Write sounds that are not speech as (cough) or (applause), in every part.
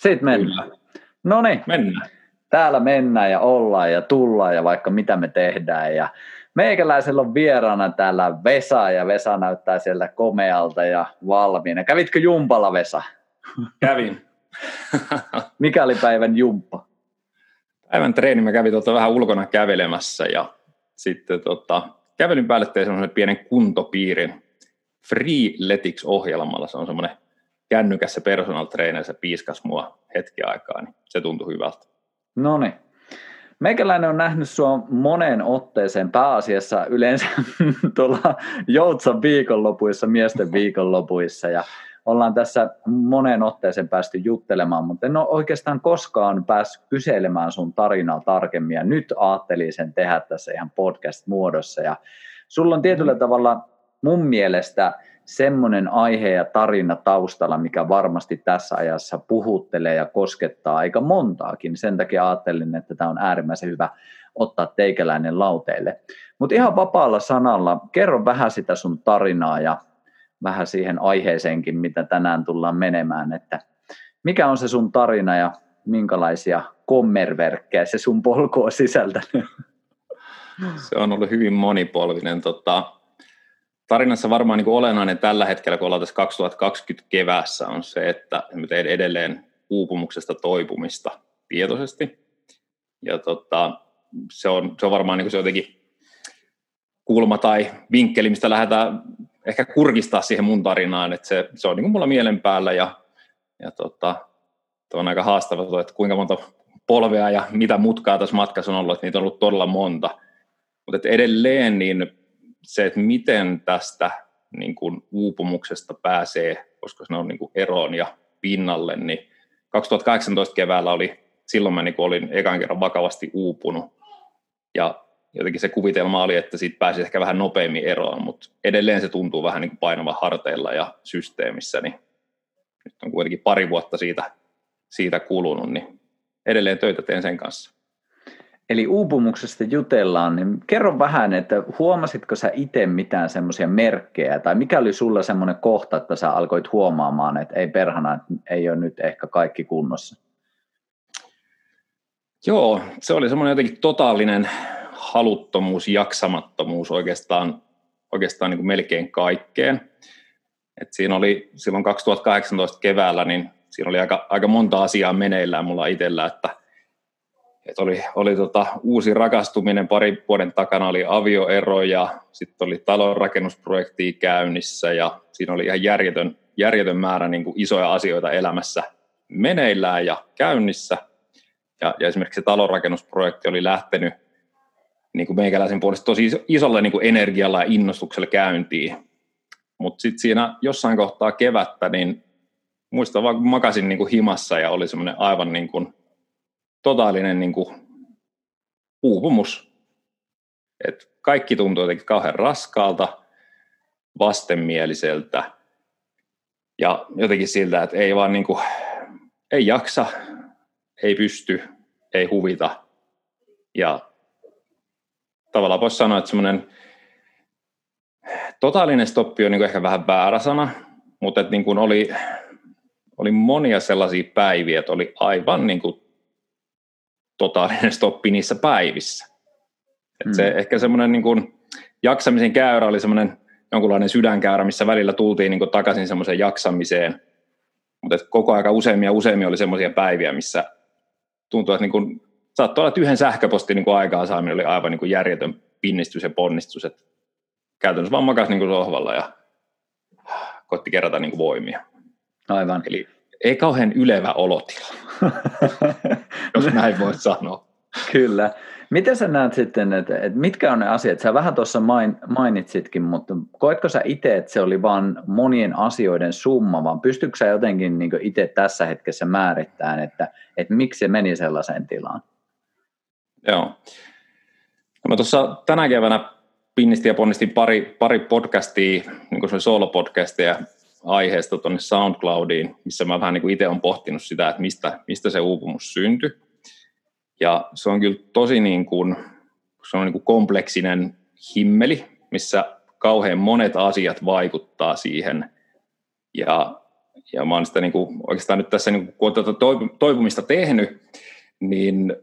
Sitten mennään. No niin. Mennään. Täällä mennään ja ollaan ja tullaan ja vaikka mitä me tehdään. Ja meikäläisellä on vieraana täällä Vesa ja Vesa näyttää sieltä komealta ja valmiina. Kävitkö jumpalla Vesa? Kävin. Mikä oli päivän jumppa? Päivän treeni mä kävin tuota vähän ulkona kävelemässä ja sitten tota, kävelyn päälle tein semmoisen pienen kuntopiirin Freeletics-ohjelmalla. Se on semmoinen kännykässä personal trainer, se piiskas mua hetki aikaa, niin se tuntui hyvältä. No niin. Meikäläinen on nähnyt sua moneen otteeseen pääasiassa yleensä (laughs) tuolla Joutsan viikonlopuissa, miesten (laughs) viikonlopuissa ja ollaan tässä moneen otteeseen päästy juttelemaan, mutta en ole oikeastaan koskaan päässyt kyselemään sun tarinaa tarkemmin ja nyt ajattelin sen tehdä tässä ihan podcast-muodossa ja sulla on tietyllä tavalla mun mielestä semmoinen aihe ja tarina taustalla, mikä varmasti tässä ajassa puhuttelee ja koskettaa aika montaakin. Sen takia ajattelin, että tämä on äärimmäisen hyvä ottaa teikäläinen lauteille. Mutta ihan vapaalla sanalla, kerro vähän sitä sun tarinaa ja vähän siihen aiheeseenkin, mitä tänään tullaan menemään, että mikä on se sun tarina ja minkälaisia kommerverkkejä se sun polku on sisältänyt? Se on ollut hyvin monipolvinen. Tota, tarinassa varmaan niin kuin olennainen tällä hetkellä, kun ollaan tässä 2020 keväässä, on se, että me teen edelleen uupumuksesta toipumista tietoisesti. Ja tota, se, on, se on varmaan niin kuin se jotenkin kulma tai vinkkeli, mistä lähdetään ehkä kurkistaa siihen mun tarinaan, että se, se on niin kuin mulla mielen päällä ja, ja tota, on aika haastava, että kuinka monta polvea ja mitä mutkaa tässä matkassa on ollut, että niitä on ollut todella monta. Mutta edelleen niin se, että miten tästä niin kuin uupumuksesta pääsee, koska ne on niin kuin eroon ja pinnalle, niin 2018 keväällä oli, silloin mä niin kuin olin ekan kerran vakavasti uupunut. Ja jotenkin se kuvitelma oli, että siitä pääsi ehkä vähän nopeammin eroon, mutta edelleen se tuntuu vähän niin kuin painava harteilla ja systeemissä, niin nyt on kuitenkin pari vuotta siitä, siitä kulunut, niin edelleen töitä teen sen kanssa. Eli uupumuksesta jutellaan, niin kerro vähän, että huomasitko sä itse mitään semmoisia merkkejä, tai mikä oli sulla semmoinen kohta, että sä alkoit huomaamaan, että ei perhana, että ei ole nyt ehkä kaikki kunnossa? Joo, se oli semmoinen jotenkin totaalinen haluttomuus, jaksamattomuus oikeastaan, oikeastaan niin kuin melkein kaikkeen. Et siinä oli silloin 2018 keväällä, niin siinä oli aika, aika monta asiaa meneillään mulla itsellä, että et oli, oli tota, uusi rakastuminen pari vuoden takana, oli avioero ja sitten oli talonrakennusprojekti käynnissä ja siinä oli ihan järjetön, järjetön määrä niin kuin isoja asioita elämässä meneillään ja käynnissä. Ja, ja esimerkiksi se talonrakennusprojekti oli lähtenyt niin kuin meikäläisen puolesta tosi isolle niin kuin energialla ja innostuksella käyntiin. Mutta sitten siinä jossain kohtaa kevättä, niin muistan vaan, kun makasin niin kuin himassa ja oli semmoinen aivan niin kuin totaalinen niin kuin uupumus. Et kaikki tuntuu jotenkin kauhean raskaalta, vastenmieliseltä ja jotenkin siltä, että ei vaan niin kuin, ei jaksa, ei pysty, ei huvita. Ja tavallaan voisi sanoa, että semmoinen totaalinen stoppi on niin ehkä vähän väärä sana, mutta että niin kuin oli, oli monia sellaisia päiviä, että oli aivan niin kuin totaalinen stoppi niissä päivissä. Et se, mm. Ehkä semmoinen niin kuin, jaksamisen käyrä oli semmoinen jonkunlainen sydänkäyrä, missä välillä tultiin niin kuin, takaisin semmoiseen jaksamiseen, mutta koko aika useammin ja useammin oli semmoisia päiviä, missä tuntui, että niin kuin, saattoi olla, että yhden sähköpostin niin aikaa saaminen oli aivan niin kuin järjetön pinnistys ja ponnistus, että käytännössä vaan makasi niin kuin sohvalla ja koitti kerätä niin kuin voimia. Aivan. Eli ei kauhean ylevä olotila, (laughs) jos näin voi sanoa. Kyllä. Miten sä näet sitten, että, että mitkä on ne asiat? Sä vähän tuossa main, mainitsitkin, mutta koetko sä itse, että se oli vain monien asioiden summa, vaan pystytkö sä jotenkin niin itse tässä hetkessä määrittämään, että, että miksi se meni sellaiseen tilaan? Joo. No mä tuossa tänä keväänä pinnistin ja ponnistin pari, pari podcastia, niin kuin solo-podcastia aiheesta tuonne SoundCloudiin, missä mä vähän niin kuin itse olen pohtinut sitä, että mistä, mistä se uupumus syntyi. Ja se on kyllä tosi niin kuin, se on niin kuin kompleksinen himmeli, missä kauhean monet asiat vaikuttaa siihen. Ja ja mä oon sitä niin kuin, oikeastaan nyt tässä, niin kun on tätä toipumista tehnyt, niin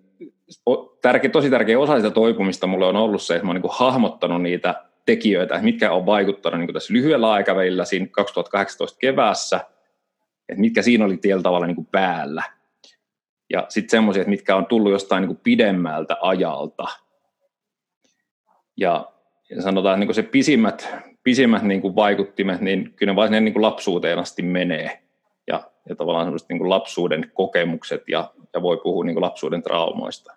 tärkeä, tosi tärkeä osa sitä toipumista mulle on ollut se, että mä oon niin hahmottanut niitä tekijöitä, mitkä on vaikuttanut niin tässä lyhyellä aikavälillä siinä 2018 keväässä, että mitkä siinä oli tietyllä tavalla niin kuin päällä. Ja sitten semmoisia, että mitkä on tullut jostain niin kuin pidemmältä ajalta. Ja, ja sanotaan, että niin se pisimmät, pisimmät niin kuin vaikuttimet, niin kyllä ne vain niin kuin lapsuuteen asti menee. Ja, ja tavallaan semmoiset niin kuin lapsuuden kokemukset ja, ja voi puhua niin kuin lapsuuden traumoista.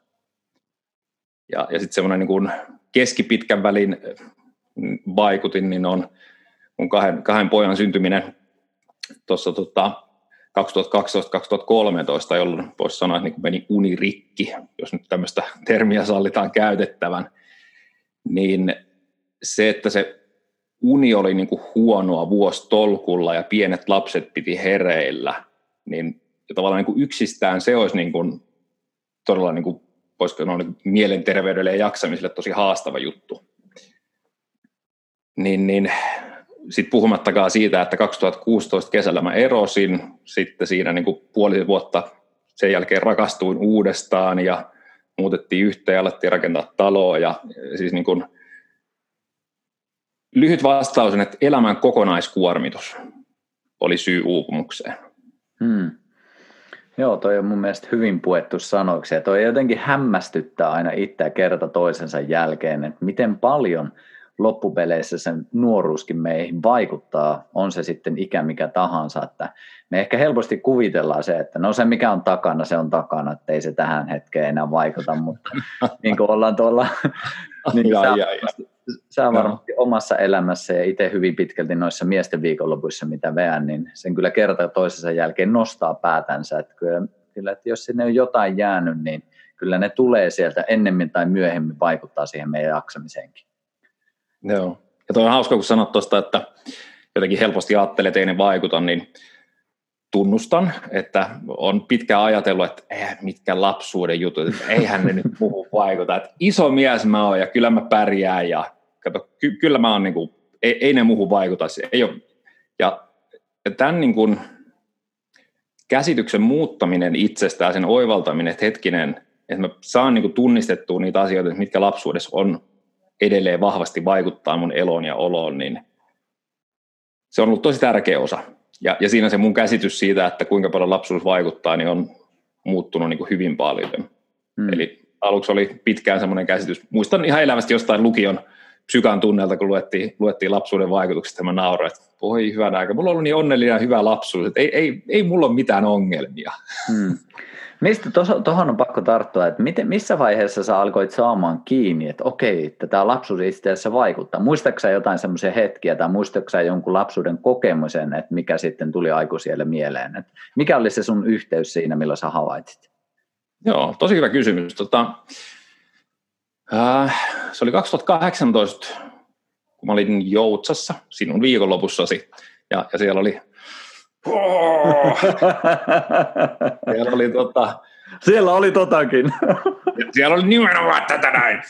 Ja, ja sitten semmoinen niin kuin keskipitkän välin vaikutin, niin on mun kahden, kahden pojan syntyminen tuossa tota, 2012-2013, jolloin voisi sanoa, että niin meni unirikki, jos nyt tämmöistä termiä sallitaan käytettävän, niin se, että se uni oli niin kuin huonoa vuostolkulla ja pienet lapset piti hereillä, niin tavallaan niin kuin yksistään se olisi niin kuin todella niin kuin, voisiko sanoa niin mielenterveydelle ja jaksamiselle tosi haastava juttu niin, niin sitten puhumattakaan siitä, että 2016 kesällä mä erosin, sitten siinä niin puoli vuotta sen jälkeen rakastuin uudestaan ja muutettiin yhteen ja alettiin rakentaa taloa ja siis niin kuin, lyhyt vastaus on, että elämän kokonaiskuormitus oli syy uupumukseen. Hmm. Joo, toi on mun mielestä hyvin puettu sanoiksi ja toi jotenkin hämmästyttää aina itseä kerta toisensa jälkeen, että miten paljon – loppupeleissä sen nuoruuskin meihin vaikuttaa, on se sitten ikä mikä tahansa, että me ehkä helposti kuvitellaan se, että no se mikä on takana, se on takana, että ei se tähän hetkeen enää vaikuta, mutta (laughs) niin kuin ollaan tuolla, niin ja, sä, ja, ja. sä varmasti no. omassa elämässä ja itse hyvin pitkälti noissa miesten viikonlopuissa, mitä veän, niin sen kyllä kerta toisensa jälkeen nostaa päätänsä, että kyllä, kyllä että jos sinne on jotain jäänyt, niin kyllä ne tulee sieltä ennemmin tai myöhemmin vaikuttaa siihen meidän jaksamiseenkin. Joo. Ja toi on hauska, kun sanot tuosta, että jotenkin helposti ajattelee, että ei ne vaikuta, niin tunnustan, että on pitkään ajatellut, että eh, mitkä lapsuuden jutut, että eihän ne nyt muuhun vaikuta. Että iso mies mä oon ja kyllä mä pärjään ja kato, ky- kyllä mä oon, niin kuin, ei, ei ne muuhun vaikuta. Ei ole. Ja, ja tämän niin kuin, käsityksen muuttaminen itsestään, sen oivaltaminen, että hetkinen, että mä saan niin kuin, tunnistettua niitä asioita, mitkä lapsuudessa on edelleen vahvasti vaikuttaa mun eloon ja oloon, niin se on ollut tosi tärkeä osa. Ja, ja siinä se mun käsitys siitä, että kuinka paljon lapsuus vaikuttaa, niin on muuttunut niin kuin hyvin paljon. Hmm. Eli aluksi oli pitkään semmoinen käsitys. Muistan ihan elävästi jostain lukion psykan tunnelta, kun luettiin, luettiin lapsuuden vaikutukset, ja mä nauroin, että voi hyvä aika, mulla on ollut niin onnellinen ja hyvä lapsuus, että ei, ei, ei mulla ole mitään ongelmia. Hmm. (laughs) Mistä tuohon on pakko tarttua, että miten, missä vaiheessa sä alkoit saamaan kiinni, että okei, että tämä lapsuus itse asiassa vaikuttaa. Muistatko jotain semmoisia hetkiä tai muistatko jonkun lapsuuden kokemuksen, että mikä sitten tuli aikuisielle mieleen? Että mikä oli se sun yhteys siinä, milloin sä havaitsit? Joo, tosi hyvä kysymys. Tota, äh, se oli 2018, kun mä olin Joutsassa sinun viikonlopussasi, ja, ja siellä oli Oh! siellä oli tota... Siellä oli totakin. siellä oli nimenomaan tätä näin.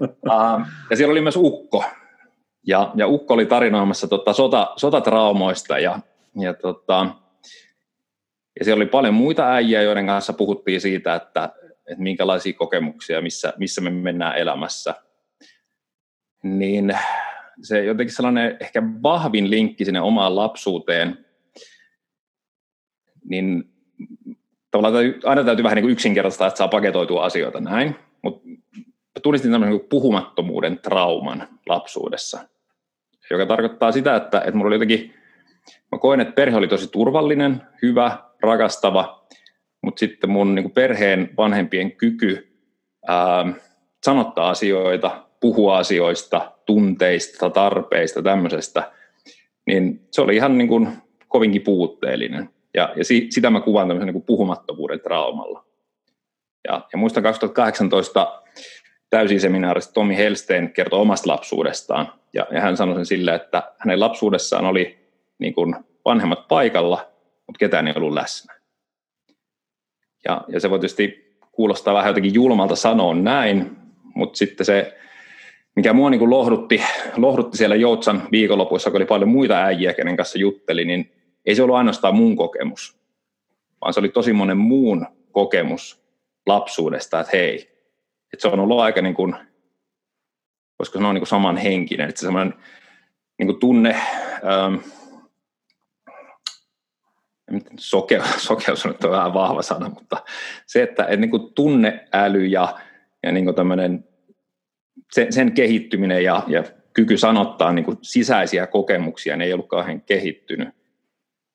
Uh, ja siellä oli myös Ukko. Ja, ja Ukko oli tarinoimassa tota sota, sotatraumoista ja, ja, tota, ja siellä oli paljon muita äijä, joiden kanssa puhuttiin siitä, että, että minkälaisia kokemuksia, missä, missä me mennään elämässä. Niin se jotenkin sellainen ehkä vahvin linkki sinne omaan lapsuuteen niin tavallaan aina täytyy vähän niin kuin yksinkertaistaa, että saa paketoitua asioita näin, mutta tunnistin tämmöisen niin puhumattomuuden trauman lapsuudessa, joka tarkoittaa sitä, että, että mulla oli jotenkin, mä koen, että perhe oli tosi turvallinen, hyvä, rakastava, mutta sitten mun niin perheen vanhempien kyky ää, sanottaa asioita, puhua asioista, tunteista, tarpeista, tämmöisestä, niin se oli ihan niin kuin kovinkin puutteellinen. Ja, ja si, sitä mä kuvaan tämmöisen niin puhumattomuuden traumalla. Ja, ja muistan 2018 täysiseminaarista Tommi Helstein kertoi omasta lapsuudestaan. Ja, ja hän sanoi sen silleen, että hänen lapsuudessaan oli niin kuin vanhemmat paikalla, mutta ketään ei ollut läsnä. Ja, ja se voi tietysti kuulostaa vähän jotenkin julmalta sanoa näin, mutta sitten se, mikä mua niin kuin lohdutti, lohdutti siellä Joutsan viikonlopuissa, kun oli paljon muita äijiä, kenen kanssa jutteli, niin ei se ollut ainoastaan mun kokemus, vaan se oli tosi monen muun kokemus lapsuudesta, että hei, että se on ollut aika niin kuin, voisiko sanoa niin kuin samanhenkinen, että se semmoinen niin kuin tunne, ähm, sokeus, (laughs) sokeus on nyt vähän vahva sana, mutta se, että, että niin kuin tunneäly ja, ja niin kuin tämmöinen, sen, sen kehittyminen ja, ja kyky sanottaa niin kuin sisäisiä kokemuksia, ne ei ollut kauhean kehittynyt,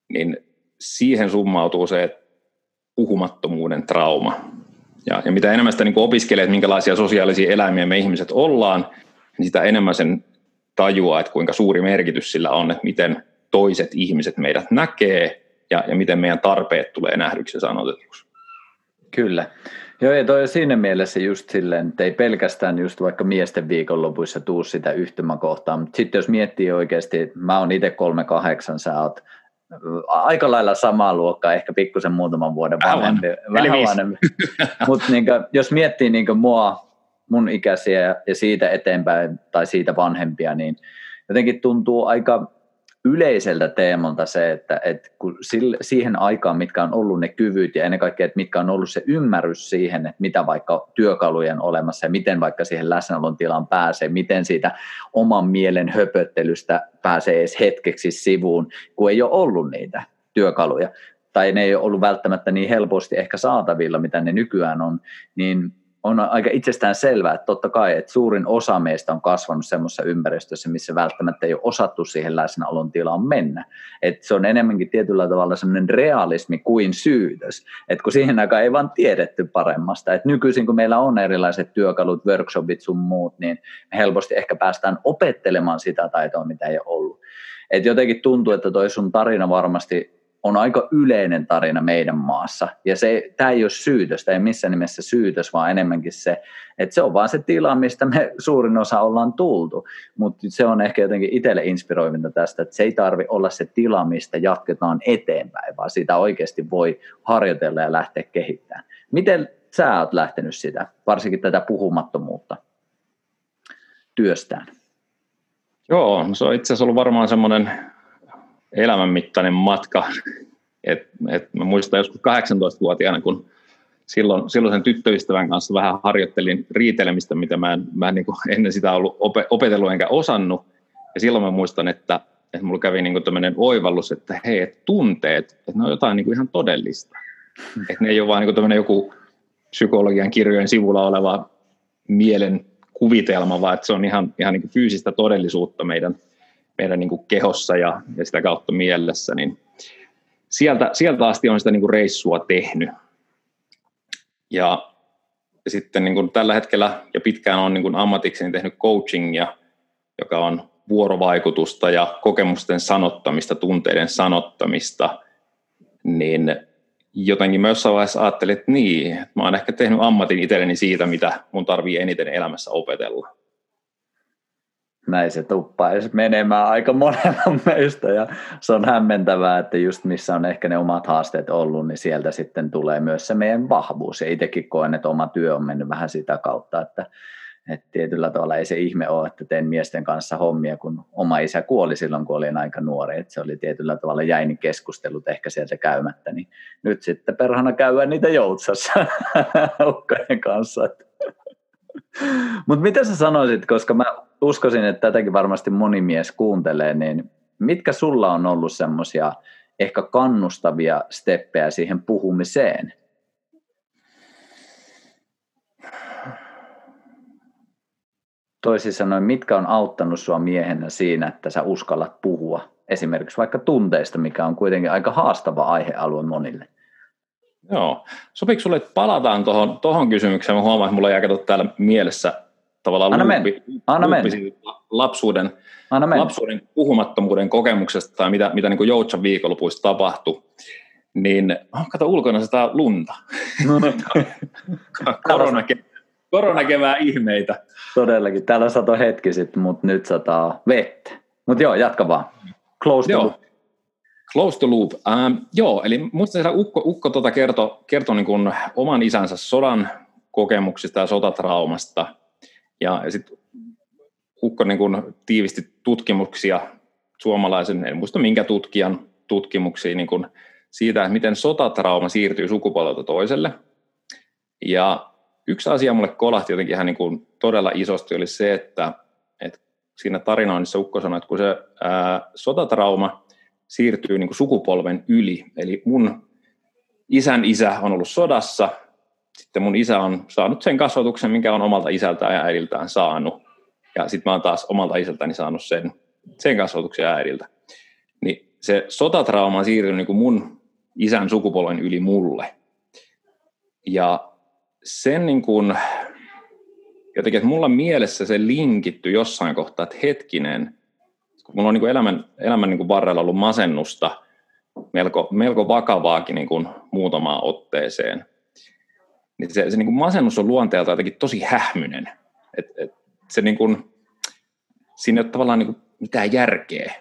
niin siihen summautuu se puhumattomuuden trauma. Ja, ja mitä enemmän sitä niin opiskelee, että minkälaisia sosiaalisia eläimiä me ihmiset ollaan, niin sitä enemmän sen tajuaa, että kuinka suuri merkitys sillä on, että miten toiset ihmiset meidät näkee ja, ja miten meidän tarpeet tulee nähdyksi ja sanotetuksi. Kyllä. Joo, ja toi on siinä mielessä just silleen, että ei pelkästään just vaikka miesten viikonlopuissa tuu sitä yhtymäkohtaa, mutta sitten jos miettii oikeasti, mä oon itse 38, sä oot aika lailla samaa luokkaa, ehkä pikkusen muutaman vuoden vanhempi. Vähän vanhempi. (laughs) Mutta niin jos miettii niin mua, mun ikäisiä ja siitä eteenpäin tai siitä vanhempia, niin jotenkin tuntuu aika yleiseltä teemalta se, että, että kun sille, siihen aikaan, mitkä on ollut ne kyvyt ja ennen kaikkea, että mitkä on ollut se ymmärrys siihen, että mitä vaikka työkalujen olemassa ja miten vaikka siihen läsnäolon tilaan pääsee, miten siitä oman mielen höpöttelystä pääsee edes hetkeksi sivuun, kun ei ole ollut niitä työkaluja. Tai ne ei ole ollut välttämättä niin helposti ehkä saatavilla, mitä ne nykyään on, niin on aika itsestään selvää, että totta kai, että suurin osa meistä on kasvanut semmoisessa ympäristössä, missä välttämättä ei ole osattu siihen läsnäolon tilaan mennä. Että se on enemmänkin tietyllä tavalla semmoinen realismi kuin syytös, että kun siihen aikaan ei vaan tiedetty paremmasta. Että nykyisin, kun meillä on erilaiset työkalut, workshopit sun muut, niin me helposti ehkä päästään opettelemaan sitä taitoa, mitä ei ole ollut. Et jotenkin tuntuu, että toi sun tarina varmasti on aika yleinen tarina meidän maassa. Ja se, tämä ei ole syytös, tämä ei missään nimessä syytös, vaan enemmänkin se, että se on vaan se tila, mistä me suurin osa ollaan tultu. Mutta se on ehkä jotenkin itselle inspiroivinta tästä, että se ei tarvi olla se tila, mistä jatketaan eteenpäin, vaan sitä oikeasti voi harjoitella ja lähteä kehittämään. Miten sä oot lähtenyt sitä, varsinkin tätä puhumattomuutta työstään? Joo, no se on itse asiassa ollut varmaan semmoinen elämänmittainen matka. Et, et mä muistan joskus 18-vuotiaana, kun silloin, silloin sen tyttöystävän kanssa vähän harjoittelin riitelemistä, mitä mä en, mä en niin ennen sitä ollut opetellut enkä osannut. Ja silloin mä muistan, että, että mulla kävi niin tämmöinen oivallus, että hei, et tunteet, että ne on jotain niin ihan todellista. Että ne ei ole vain niin tämmöinen joku psykologian kirjojen sivulla oleva mielen kuvitelma, vaan että se on ihan, ihan niin fyysistä todellisuutta meidän – meidän niin kuin kehossa ja, ja sitä kautta mielessä, niin sieltä, sieltä asti on sitä niin kuin reissua tehnyt. Ja sitten niin kuin tällä hetkellä ja pitkään on niin kuin ammatikseni tehnyt coachingia, joka on vuorovaikutusta ja kokemusten sanottamista, tunteiden sanottamista, niin jotenkin mä jossain vaiheessa ajattelin, että niin, mä oon ehkä tehnyt ammatin itselleni siitä, mitä mun tarvii eniten elämässä opetella näin se tuppaisi menemään aika monella (laughs) meistä. Ja se on hämmentävää, että just missä on ehkä ne omat haasteet ollut, niin sieltä sitten tulee myös se meidän vahvuus. Ja itsekin koen, että oma työ on mennyt vähän sitä kautta, että, että tietyllä tavalla ei se ihme ole, että teen miesten kanssa hommia, kun oma isä kuoli silloin, kun olin aika nuori, että se oli tietyllä tavalla jäini keskustelut ehkä sieltä käymättä, niin nyt sitten perhana käydään niitä joutsassa (laughs) ukkojen kanssa. Mutta mitä sä sanoisit, koska mä uskoisin, että tätäkin varmasti moni mies kuuntelee, niin mitkä sulla on ollut semmoisia ehkä kannustavia steppejä siihen puhumiseen? Toisin sanoen, mitkä on auttanut sua miehenä siinä, että sä uskallat puhua esimerkiksi vaikka tunteista, mikä on kuitenkin aika haastava aihealue monille? Joo. Sopiiko sulle, että palataan tuohon tohon kysymykseen? Mä huomaan, että mulla jää täällä mielessä tavallaan Anna luupi, Anna luupi lapsuuden, Anna lapsuuden puhumattomuuden kokemuksesta tai mitä, mitä niin Joutsan viikonlopuista tapahtui. Niin, oh, kato ulkona sitä lunta. No, no. (laughs) Koronake, koronakevää ihmeitä. Todellakin. Täällä sato hetki sitten, mutta nyt sataa vettä. Mutta joo, jatka vaan. Close joo. Close to loop. Ähm, joo, eli muista Ukko, Ukko tuota kertoi kerto niin oman isänsä sodan kokemuksista ja sotatraumasta – ja, ja sitten Ukko niin kuin tiivisti tutkimuksia suomalaisen, en muista minkä tutkijan tutkimuksia niin kuin siitä, että miten sotatrauma siirtyy sukupolvelta toiselle. Ja yksi asia mulle kolahti jotenkin ihan niin kuin todella isosti oli se, että, että siinä tarinoinnissa Ukko sanoi, että kun se ää, sotatrauma siirtyy niin sukupolven yli, eli mun isän isä on ollut sodassa, sitten mun isä on saanut sen kasvatuksen, minkä on omalta isältään ja äidiltään saanut, ja sitten mä oon taas omalta isältäni saanut sen, sen kasvatuksen ja äidiltä. Niin se sotatrauma on siirtynyt niin kuin mun isän sukupolven yli mulle. Ja sen niin kuin, jotenkin, että mulla mielessä se linkitty jossain kohtaa, että hetkinen, kun mulla on niin kuin elämän, elämän niin kuin varrella ollut masennusta melko, melko vakavaakin niin kuin muutamaan otteeseen, niin se, se niin kuin masennus on luonteelta jotenkin tosi hähmyinen. Et, et se niin kuin, siinä ei ole tavallaan niin kuin mitään järkeä,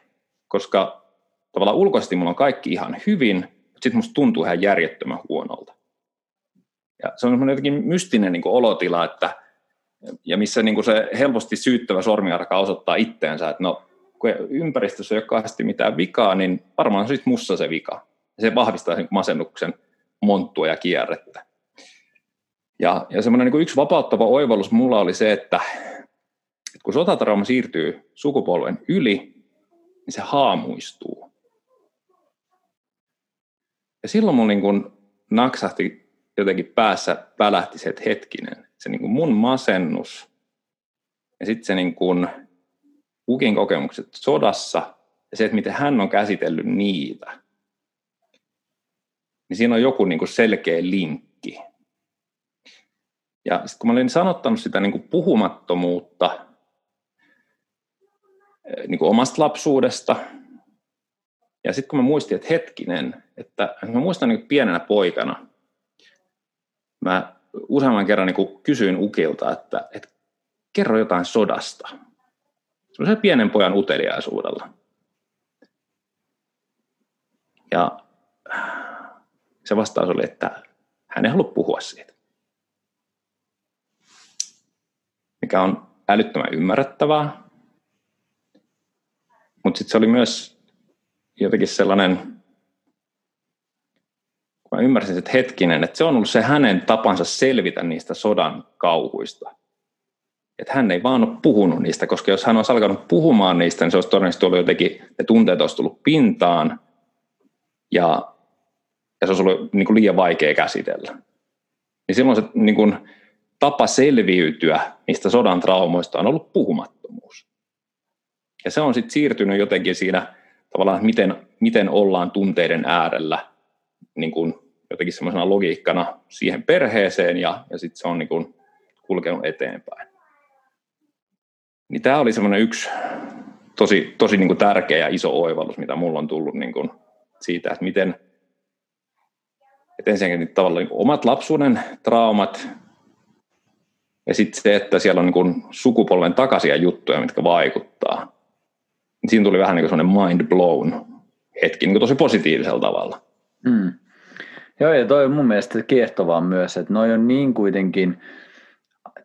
koska tavallaan ulkoisesti mulla on kaikki ihan hyvin, mutta sitten musta tuntuu ihan järjettömän huonolta. Ja se on semmoinen jotenkin mystinen niin kuin olotila, että, ja missä niin kuin se helposti syyttävä sormi alkaa osoittaa itteensä, että no, kun ympäristössä ei ole kauheasti mitään vikaa, niin varmaan se on sitten mussa se vika. Se vahvistaa sen masennuksen monttua ja kierrettä. Ja, ja semmoinen niin kuin yksi vapauttava oivallus mulla oli se, että, että kun sotatrauma siirtyy sukupolven yli, niin se haamuistuu. Ja silloin mun niin kuin naksahti jotenkin päässä välähti se, että hetkinen, se niin kuin mun masennus ja sitten se niin kuin Ukin kokemukset sodassa ja se, että miten hän on käsitellyt niitä, niin siinä on joku niin kuin selkeä linkki. Ja sitten kun mä olin sanottanut sitä niin kuin puhumattomuutta eh, niin kuin omasta lapsuudesta, ja sitten kun mä muistin, että hetkinen, että mä muistan niin pienenä poikana, mä useamman kerran niin kysyin Ukilta, että, että kerro jotain sodasta. Sellaisen pienen pojan uteliaisuudella. Ja se vastaus oli, että hän ei halua puhua siitä. Mikä on älyttömän ymmärrettävää. Mutta sitten se oli myös jotenkin sellainen mä ymmärsin, että hetkinen, että se on ollut se hänen tapansa selvitä niistä sodan kauhuista. Että hän ei vaan ole puhunut niistä, koska jos hän olisi alkanut puhumaan niistä, niin se olisi todennäköisesti ollut jotenkin, ne tunteet olisi tullut pintaan ja, ja se olisi ollut niin kuin liian vaikea käsitellä. Niin silloin se niin kuin, tapa selviytyä niistä sodan traumoista on ollut puhumattomuus. Ja se on sitten siirtynyt jotenkin siinä tavallaan, miten, miten ollaan tunteiden äärellä – niin kuin jotenkin semmoisena logiikkana siihen perheeseen ja, ja sitten se on niin kuin kulkenut eteenpäin. Niin tämä oli semmoinen yksi tosi, tosi niin kuin tärkeä ja iso oivallus, mitä mulla on tullut niin kuin siitä, että miten että ensinnäkin tavallaan niin omat lapsuuden traumat ja sitten se, että siellä on niin kuin sukupolven takaisia juttuja, mitkä vaikuttaa. Siinä tuli vähän niin kuin mind blown hetki niin tosi positiivisella tavalla. Mm. Joo, ja toi on mun mielestä kiehtovaa myös, että noi on niin kuitenkin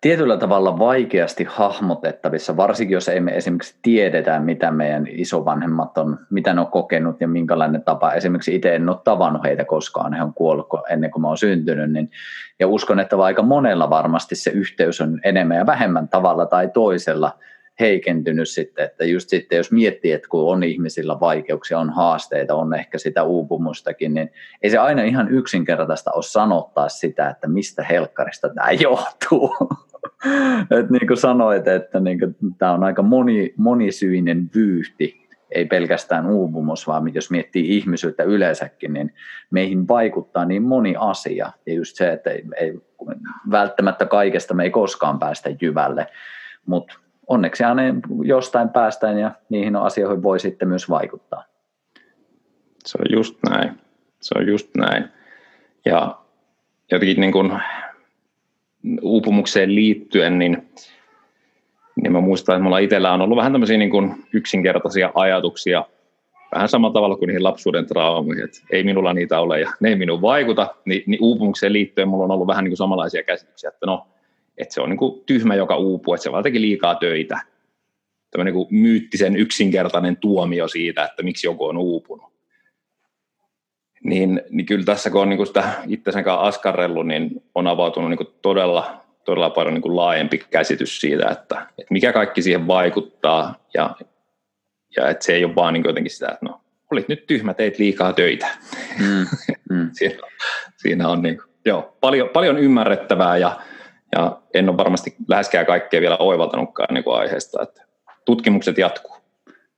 tietyllä tavalla vaikeasti hahmotettavissa, varsinkin jos emme esimerkiksi tiedetä, mitä meidän isovanhemmat on, mitä ne on kokenut ja minkälainen tapa. Esimerkiksi itse en ole tavannut heitä koskaan, he on kuollut ennen kuin mä oon syntynyt, niin, ja uskon, että aika monella varmasti se yhteys on enemmän ja vähemmän tavalla tai toisella – heikentynyt sitten, että just sitten jos miettii, että kun on ihmisillä vaikeuksia, on haasteita, on ehkä sitä uupumustakin, niin ei se aina ihan yksinkertaista ole sanottaa sitä, että mistä helkkarista tämä johtuu. Et niin kuin sanoit, että niin kuin, tämä on aika moni, monisyinen vyyhti, ei pelkästään uupumus, vaan jos miettii ihmisyyttä yleensäkin, niin meihin vaikuttaa niin moni asia. Ja just se, että ei, ei, välttämättä kaikesta me ei koskaan päästä jyvälle, mutta onneksi aina jostain päästään ja niihin asioihin voi sitten myös vaikuttaa. Se on just näin. Se on just näin. Ja jotenkin niin kuin uupumukseen liittyen, niin, niin mä muistan, että mulla itsellä on ollut vähän tämmöisiä niin kuin yksinkertaisia ajatuksia, vähän samalla tavalla kuin niihin lapsuuden traumiin, että ei minulla niitä ole ja ne ei minun vaikuta, niin, niin uupumukseen liittyen mulla on ollut vähän niin kuin samanlaisia käsityksiä, että no että se on niin kuin tyhmä, joka uupuu, että se vaan teki liikaa töitä. Tämmöinen niin myyttisen yksinkertainen tuomio siitä, että miksi joku on uupunut. Niin, niin kyllä tässä kun on niin kuin sitä itsensä kanssa askarrellut, niin on avautunut niin kuin todella, todella paljon niin kuin laajempi käsitys siitä, että, että mikä kaikki siihen vaikuttaa ja, ja että se ei ole vaan niin jotenkin sitä, että no olit nyt tyhmä, teit liikaa töitä. Mm, mm. (laughs) siinä, siinä on niin kuin, joo, paljon, paljon ymmärrettävää ja, ja en ole varmasti läheskään kaikkea vielä oivaltanutkaan niin kuin aiheesta, että tutkimukset jatkuu.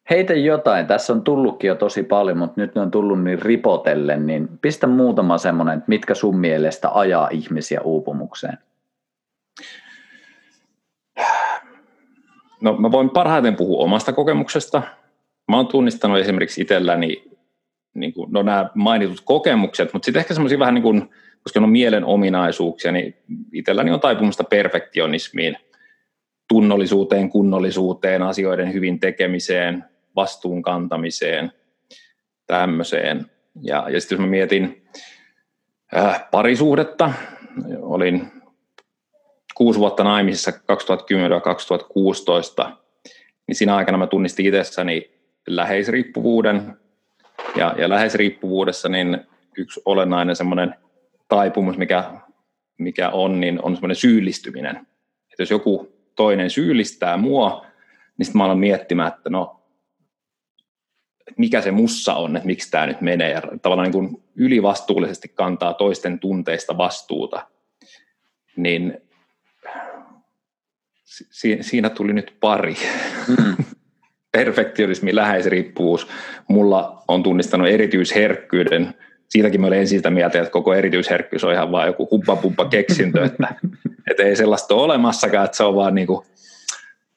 Heitä jotain, tässä on tullutkin jo tosi paljon, mutta nyt ne on tullut niin ripotellen, niin pistä muutama semmoinen, mitkä sun mielestä ajaa ihmisiä uupumukseen? No mä voin parhaiten puhua omasta kokemuksesta. Mä oon tunnistanut esimerkiksi itselläni niin kuin, no nämä mainitut kokemukset, mutta sitten ehkä semmoisia vähän niin kuin, koska on mielen ominaisuuksia, niin itselläni on taipumusta perfektionismiin, tunnollisuuteen, kunnollisuuteen, asioiden hyvin tekemiseen, vastuun kantamiseen, tämmöiseen. Ja, ja sitten jos mä mietin äh, parisuhdetta, olin kuusi vuotta naimisissa 2010-2016, niin siinä aikana mä tunnistin itsessäni läheisriippuvuuden, ja, ja läheisriippuvuudessa niin yksi olennainen semmoinen taipumus, mikä, mikä on, niin on semmoinen syyllistyminen. Että jos joku toinen syyllistää mua, niin sitten mä alan miettimään, että no, mikä se mussa on, että miksi tämä nyt menee, ja tavallaan niin kuin ylivastuullisesti kantaa toisten tunteista vastuuta, niin si- siinä tuli nyt pari. Mm. (laughs) Perfektionismi, läheisriippuvuus. Mulla on tunnistanut erityisherkkyyden. Siitäkin mä olen ensin sitä mieltä, että koko erityisherkkyys on ihan vain joku huppa keksintö, että, (laughs) että ei sellaista ole olemassakaan, että se on vaan niin kuin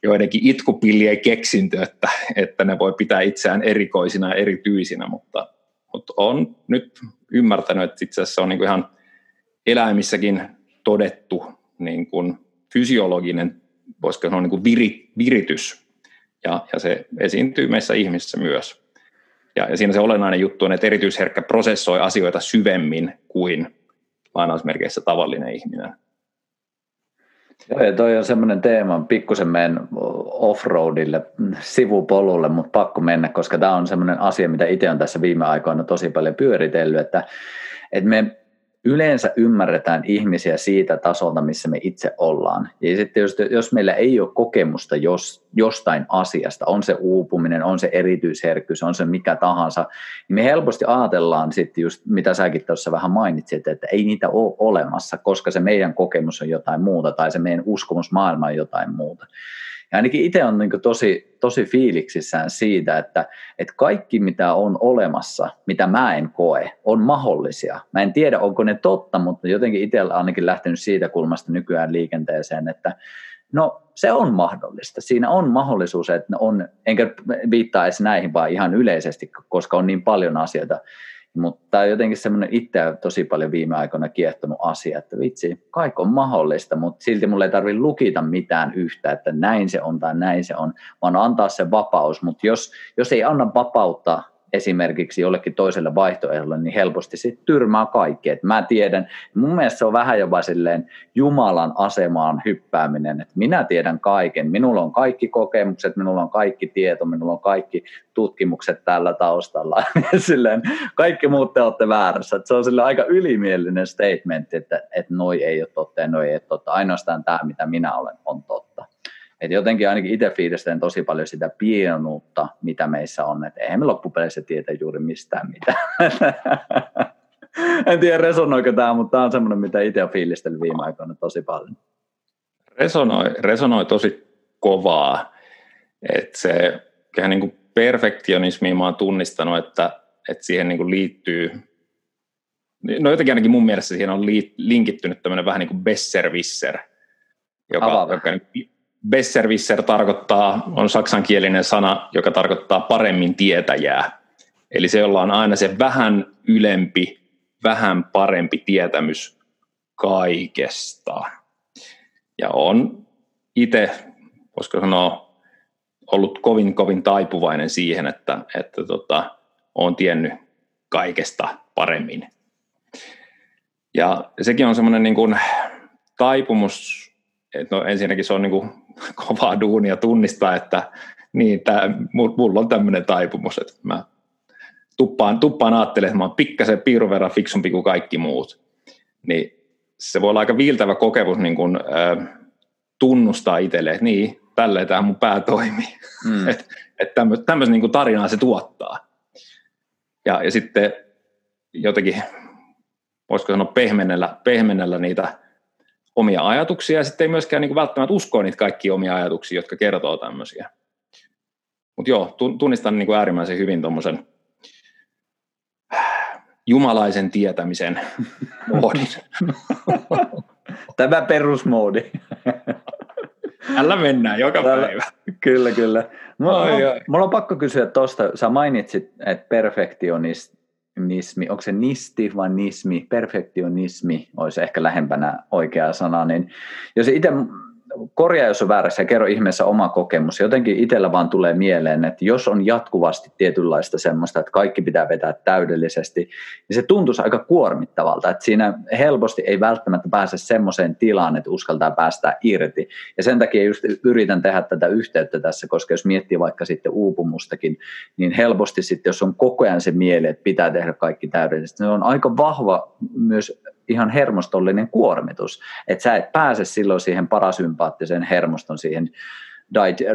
joidenkin itkupillien keksintö, että, että ne voi pitää itseään erikoisina ja erityisinä, mutta, mutta on nyt ymmärtänyt, että itse asiassa on niin kuin ihan eläimissäkin todettu niin kuin fysiologinen, voisiko sanoa niin kuin viri, viritys, ja, ja se esiintyy meissä ihmisissä myös. Ja, ja siinä se olennainen juttu on, että erityisherkkä prosessoi asioita syvemmin kuin lainausmerkeissä tavallinen ihminen. Joo, ja toi on semmoinen teema, pikkusen menen offroadille, sivupolulle, mutta pakko mennä, koska tämä on semmoinen asia, mitä itse on tässä viime aikoina tosi paljon pyöritellyt, että, että me yleensä ymmärretään ihmisiä siitä tasolta, missä me itse ollaan. Ja sitten jos, jos meillä ei ole kokemusta jos, jostain asiasta, on se uupuminen, on se erityisherkkyys, on se mikä tahansa, niin me helposti ajatellaan sitten just, mitä säkin tuossa vähän mainitsit, että ei niitä ole olemassa, koska se meidän kokemus on jotain muuta tai se meidän uskomus maailma on jotain muuta. Ja ainakin itse on niin tosi, tosi fiiliksissään siitä, että, että kaikki mitä on olemassa, mitä mä en koe, on mahdollisia. Mä en tiedä, onko ne totta, mutta jotenkin itse ainakin lähtenyt siitä kulmasta nykyään liikenteeseen, että no se on mahdollista. Siinä on mahdollisuus, että on, enkä viittaa edes näihin, vaan ihan yleisesti, koska on niin paljon asioita, mutta on jotenkin semmoinen itseä tosi paljon viime aikoina kiehtonut asia, että vitsi, kaikki on mahdollista, mutta silti mulle ei tarvitse lukita mitään yhtä, että näin se on tai näin se on, vaan antaa se vapaus. Mutta jos, jos ei anna vapautta esimerkiksi jollekin toiselle vaihtoehdolle, niin helposti sitten tyrmää kaikki. Et mä tiedän, mun mielestä se on vähän jopa silleen Jumalan asemaan hyppääminen, että minä tiedän kaiken, minulla on kaikki kokemukset, minulla on kaikki tieto, minulla on kaikki tutkimukset tällä taustalla. (laughs) silleen, kaikki muut te olette väärässä. Et se on sille aika ylimielinen statement, että, että noi ei ole totta ja noi ei ole totta. Ainoastaan tämä, mitä minä olen, on totta. Et jotenkin ainakin itse fiilistelen tosi paljon sitä pienuutta, mitä meissä on. Että eihän me loppupeleissä tietä juuri mistään mitään. (laughs) en tiedä resonoiko tämä, mutta tämä on semmoinen, mitä itse olen fiilistellyt viime aikoina tosi paljon. Resonoi, resonoi tosi kovaa. Että se niin kuin perfektionismiin mä oon tunnistanut, että, että siihen niin kuin liittyy, no jotenkin ainakin mun mielestä siihen on linkittynyt tämmöinen vähän niin kuin besserwisser, joka, joka niin Besserwisser tarkoittaa, on saksankielinen sana, joka tarkoittaa paremmin tietäjää. Eli se, jolla on aina se vähän ylempi, vähän parempi tietämys kaikesta. Ja on itse, voisiko sanoa, ollut kovin, kovin taipuvainen siihen, että, että tota, olen tiennyt kaikesta paremmin. Ja sekin on semmoinen niin kuin taipumus, että no ensinnäkin se on niin kuin (laughs) kovaa duunia tunnistaa, että niin, tää, mulla on tämmöinen taipumus, että mä tuppaan, tuppaan ajattelemaan, että mä oon pikkasen piirun verran fiksumpi kuin kaikki muut. Niin se voi olla aika viiltävä kokemus niin kuin, äh, tunnustaa itselle, että niin, tälleen tämä mun pää toimii. Mm. että (laughs) et tämmöistä niin tarinaa se tuottaa. Ja, ja sitten jotenkin, voisiko sanoa pehmennellä, pehmennellä niitä omia ajatuksia, ja sitten ei myöskään niin kuin välttämättä uskoa niitä kaikkia omia ajatuksia, jotka kertoo tämmöisiä. Mutta joo, tunnistan niin kuin äärimmäisen hyvin tuommoisen jumalaisen tietämisen (laughs) moodin. Tämä perusmoodi. Tällä mennään joka Tällä, päivä. Kyllä, kyllä. Mulla, ai, ai. mulla on pakko kysyä tuosta, sä mainitsit, että perfektionismi, onko se nisti vai nismi, perfektionismi olisi ehkä lähempänä oikea sana, niin jos itse korjaa, jos on väärässä ja kerro ihmeessä oma kokemus. Jotenkin itsellä vaan tulee mieleen, että jos on jatkuvasti tietynlaista semmoista, että kaikki pitää vetää täydellisesti, niin se tuntuisi aika kuormittavalta, että siinä helposti ei välttämättä pääse semmoiseen tilaan, että uskaltaa päästä irti. Ja sen takia just yritän tehdä tätä yhteyttä tässä, koska jos miettii vaikka sitten uupumustakin, niin helposti sitten, jos on koko ajan se mieli, että pitää tehdä kaikki täydellisesti, niin on aika vahva myös ihan hermostollinen kuormitus, että sä et pääse silloin siihen parasympaattiseen hermoston, siihen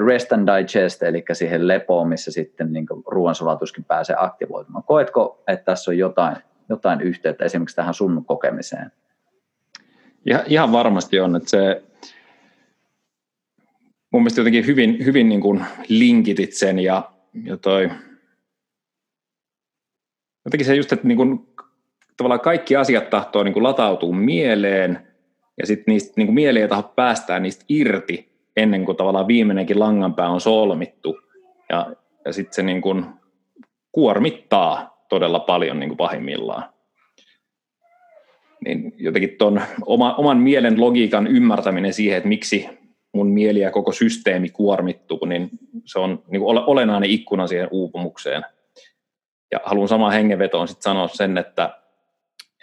rest and digest, eli siihen lepoon, missä sitten niin ruoansulatuskin pääsee aktivoitumaan. Koetko, että tässä on jotain, jotain yhteyttä esimerkiksi tähän sun kokemiseen? Ja, ihan varmasti on, että se mun mielestä jotenkin hyvin, hyvin niin kuin linkitit sen ja, ja toi, jotenkin se just, että niin kuin tavallaan kaikki asiat tahtoo niin kuin latautua mieleen, ja sitten niistä niin kuin mieli ei taho päästää niistä irti ennen kuin tavallaan viimeinenkin langanpää on solmittu. Ja, ja sitten se niin kuin kuormittaa todella paljon niin kuin pahimmillaan. Niin jotenkin tuon oma, oman mielen logiikan ymmärtäminen siihen, että miksi mun mieli ja koko systeemi kuormittuu, niin se on niin kuin olennainen ikkuna siihen uupumukseen. Ja haluan samaan hengenvetoon sitten sanoa sen, että